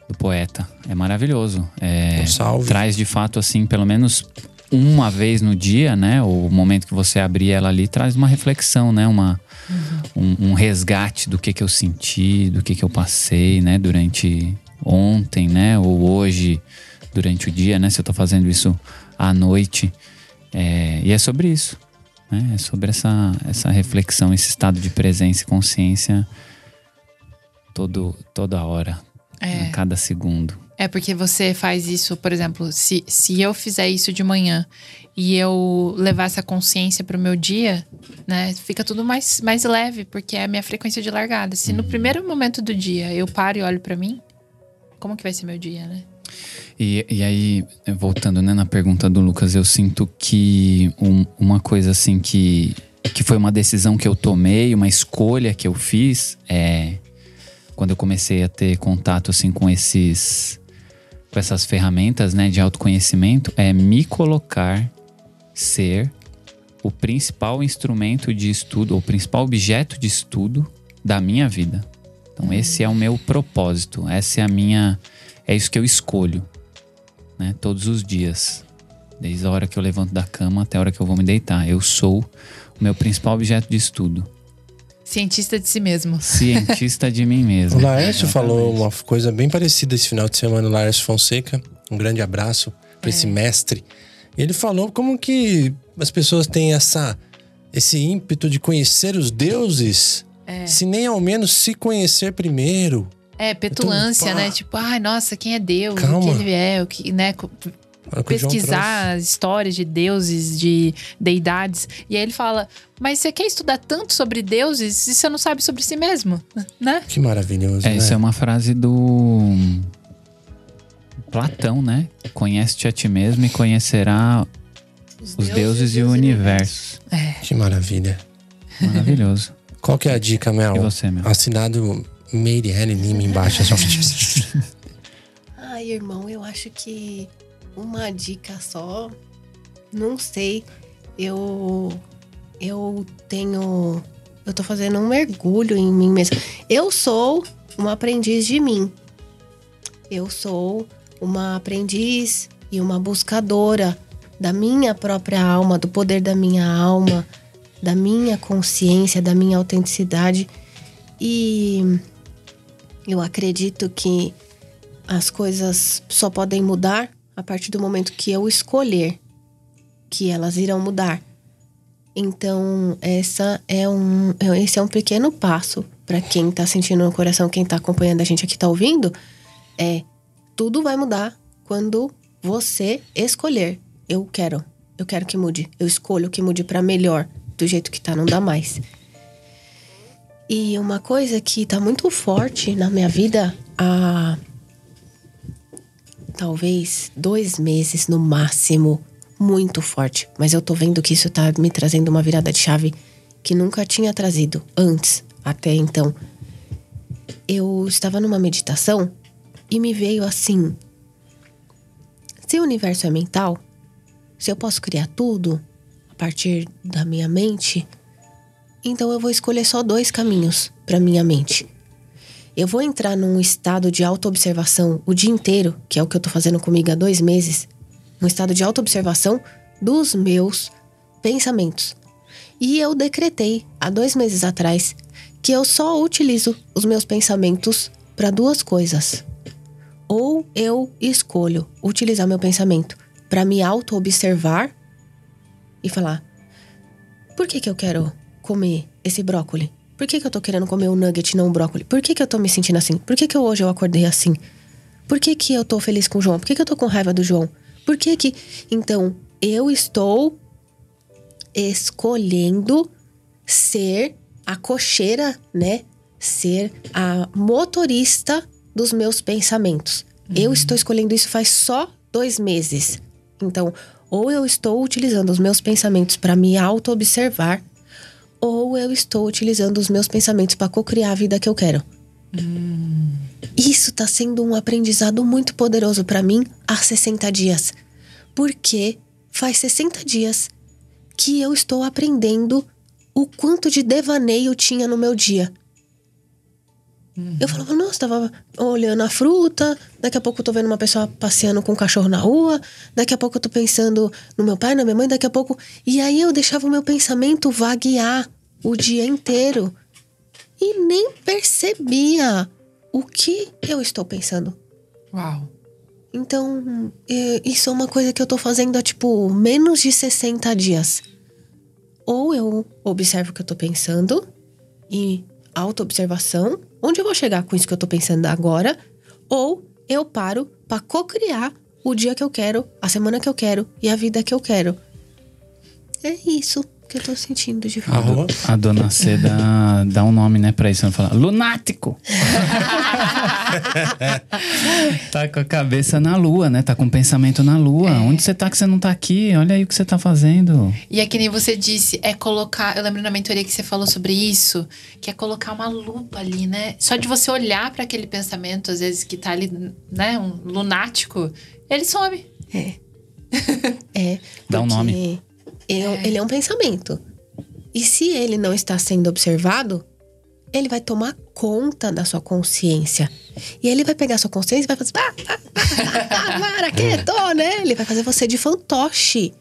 Do poeta. É maravilhoso. É, Um salve. Traz de fato, assim, pelo menos uma vez no dia, né? O momento que você abrir ela ali traz uma reflexão, né? Uma, um, um resgate do que que eu senti, do que que eu passei, né? Durante ontem, né? Ou hoje, durante o dia, né? Se eu tô fazendo isso à noite. É, e é sobre isso. Né? É sobre essa, essa reflexão, esse estado de presença e consciência todo, toda hora, É. a cada segundo. É porque você faz isso, por exemplo, se, se eu fizer isso de manhã e eu levar essa consciência pro meu dia, né, fica tudo mais, mais leve, porque é a minha frequência de largada. Se no primeiro momento do dia eu paro e olho pra mim, como que vai ser meu dia, né? E, e aí, voltando né, na pergunta do Lucas, eu sinto que um- uma coisa assim que, que foi uma decisão que eu tomei, uma escolha que eu fiz, é quando eu comecei a ter contato assim com esses com essas ferramentas né, de autoconhecimento, é me colocar ser o principal instrumento de estudo, o principal objeto de estudo da minha vida. Então esse é o meu propósito, essa é a minha, é isso que eu escolho, né? Todos os dias, desde a hora que eu levanto da cama até a hora que eu vou me deitar, eu sou o meu principal objeto de estudo, Cientista de si mesmo. cientista de mim mesmo. O Laércio Exatamente. falou uma coisa bem parecida esse final de semana, o Laércio Fonseca. Um grande abraço para esse mestre. Ele falou como que as pessoas têm essa, esse ímpeto de conhecer os deuses, se nem ao menos se conhecer primeiro. É, petulância, Então, né? Tipo, ai, nossa, quem é Deus? O Calma. que ele é? O que, né? Pesquisar as histórias de deuses, de deidades. E aí ele fala: Mas você quer estudar tanto sobre deuses e você não sabe sobre si mesmo, né? Que maravilhoso, É, né? isso é uma frase do Platão, né? Conhece-te a ti mesmo e conhecerá os deuses e o universo. Que maravilha. Maravilhoso. Qual que é a dica, Mel? E você, Mel? Assinado Meirelle Lima embaixo. assim. Ai, irmão, eu acho que uma dica só. Não sei. Eu. Eu tenho. Eu tô fazendo um mergulho em mim mesma. Eu sou uma aprendiz de mim. Eu sou uma aprendiz e uma buscadora da minha própria alma, do poder da minha alma, da minha consciência, da minha autenticidade. E eu acredito que as coisas só podem mudar a partir do momento que eu escolher que elas irão mudar. Então, essa é um, esse é um pequeno passo para quem tá sentindo no coração, quem tá acompanhando a gente aqui, tá ouvindo, é tudo vai mudar quando você escolher. Eu quero, eu quero que mude. Eu escolho que mude para melhor, do jeito que tá, não dá mais. E uma coisa que tá muito forte na minha vida há talvez dois meses no máximo, muito forte. Mas eu tô vendo que isso tá me trazendo uma virada de chave que nunca tinha trazido antes, até então. Eu estava numa meditação e me veio assim: se o universo é mental, se eu posso criar tudo a partir da minha mente, então eu vou escolher só dois caminhos para minha mente. Eu vou entrar num estado de autoobservação o dia inteiro, que é o que eu tô fazendo comigo há dois meses. Um estado de autoobservação dos meus pensamentos. E eu decretei há dois meses atrás que eu só utilizo os meus pensamentos para duas coisas. Ou eu escolho utilizar meu pensamento para me auto-observar e falar: por que, que eu quero comer esse brócolis? Por que, que eu tô querendo comer um nugget e não um brócolis? Por que, que eu tô me sentindo assim? Por que, que hoje eu acordei assim? Por que, que eu tô feliz com o João? Por que, que eu tô com raiva do João? Por que que. Então, eu estou escolhendo ser a cocheira, né? Ser a motorista dos meus pensamentos. Eu estou escolhendo isso faz só dois meses. Então, ou eu estou utilizando os meus pensamentos para me auto-observar, ou eu estou utilizando os meus pensamentos para co-criar a vida que eu quero. Isso está sendo um aprendizado muito poderoso para mim há 60 dias. Porque faz 60 dias que eu estou aprendendo o quanto de devaneio tinha no meu dia. Eu falava, nossa, tava olhando a fruta, daqui a pouco eu tô vendo uma pessoa passeando com um cachorro na rua, daqui a pouco eu tô pensando no meu pai, na minha mãe, daqui a pouco. E aí eu deixava o meu pensamento vaguear o dia inteiro e nem percebia o que eu estou pensando. Uau. Então, é, isso é uma coisa que eu tô fazendo há, tipo, menos de 60 dias. Ou eu observo o que eu tô pensando e autoobservação, onde eu vou chegar com isso que eu tô pensando agora, ou eu paro pra co-criar o dia que eu quero, a semana que eu quero e a vida que eu quero. É isso que eu tô sentindo de fato. A dona C dá, dá um nome, né, pra isso. Ela fala, lunático! tá com a cabeça na lua, né? Tá com o pensamento na lua. Onde você tá que você não tá aqui? Olha aí o que você tá fazendo. E é que nem você disse, é colocar. Eu lembro na mentoria que você falou sobre isso, que é colocar uma lupa ali, né? Só de você olhar para aquele pensamento, às vezes, que tá ali, né? Um lunático, ele some. É. É. Dá um porque nome. Eu- Ele é um pensamento. E se ele não está sendo observado, ele vai tomar conta da sua consciência. E ele vai pegar a sua consciência e vai fazer. "Ah, ah, ah, ah, Para, quieto, né? Ele vai fazer você de fantoche.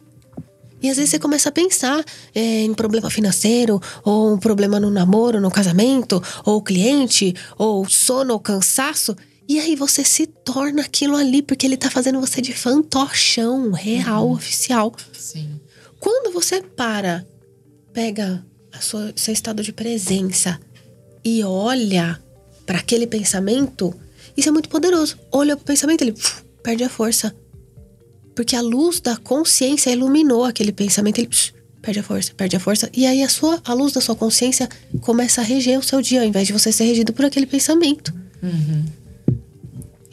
E às vezes você começa a pensar é, em problema financeiro, ou um problema no namoro, no casamento, ou cliente, ou sono ou cansaço. E aí você se torna aquilo ali, porque ele tá fazendo você de fantochão real, oficial. Sim. Quando você para, pega a sua, seu estado de presença e olha para aquele pensamento, isso é muito poderoso. Olha pro pensamento, ele puf, perde a força. Porque a luz da consciência iluminou aquele pensamento, ele puf, perde a força, perde a força. E aí a, sua, a luz da sua consciência começa a reger o seu dia, ao invés de você ser regido por aquele pensamento.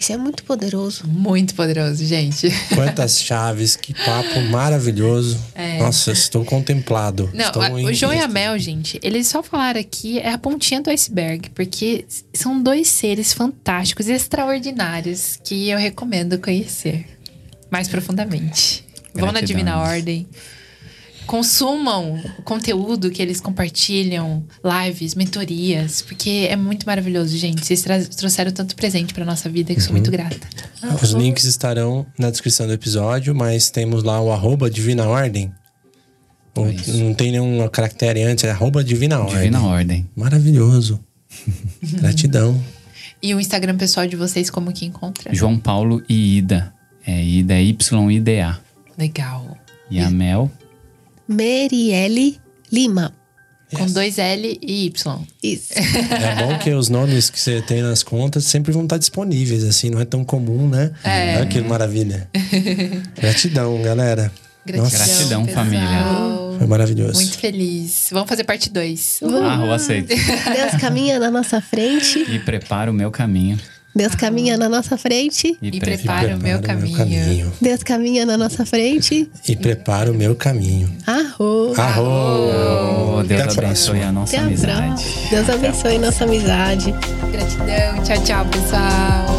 Isso é muito poderoso. Muito poderoso, gente. Quantas chaves, que papo maravilhoso. Nossa, estou contemplado. É. Não, estou a- em o João e a. Mel, gente, eles só falaram aqui é a pontinha do iceberg, porque são dois seres fantásticos e extraordinários que eu recomendo conhecer mais profundamente. Vão na. Divina Ordem. Consumam o conteúdo que eles compartilham, lives, mentorias, porque é muito maravilhoso, gente. Vocês trouxeram tanto presente pra nossa vida que eu sou Uhum. muito grata. Os links estarão na descrição do episódio, mas temos lá o arroba Divina Ordem. É não tem nenhum caractere antes, é arroba Divina Ordem. Divina ordem. Maravilhoso. Gratidão. E o Instagram pessoal de vocês, como que encontra? João Paulo e Ida. É Ida Y-I-D-A. Legal. E a Mel, Merielle Lima. Com dois L e Y. Isso. É bom que os nomes que você tem nas contas sempre vão estar disponíveis, assim, não é tão comum, né? É. Olha que maravilha. Gratidão, galera. Nossa, Gratidão, família. foi maravilhoso. Muito feliz. Vamos fazer parte 2. Ah, eu aceito. Deus caminha na nossa frente. E prepara o meu caminho. Deus caminha na nossa frente. E, E pre- prepara o meu caminho. Deus caminha na nossa frente. E prepara o meu caminho. Arro. Arro! Deus Até abençoe a nossa Até amizade. Deus abençoe nossa amizade. Gratidão. Tchau, tchau, pessoal.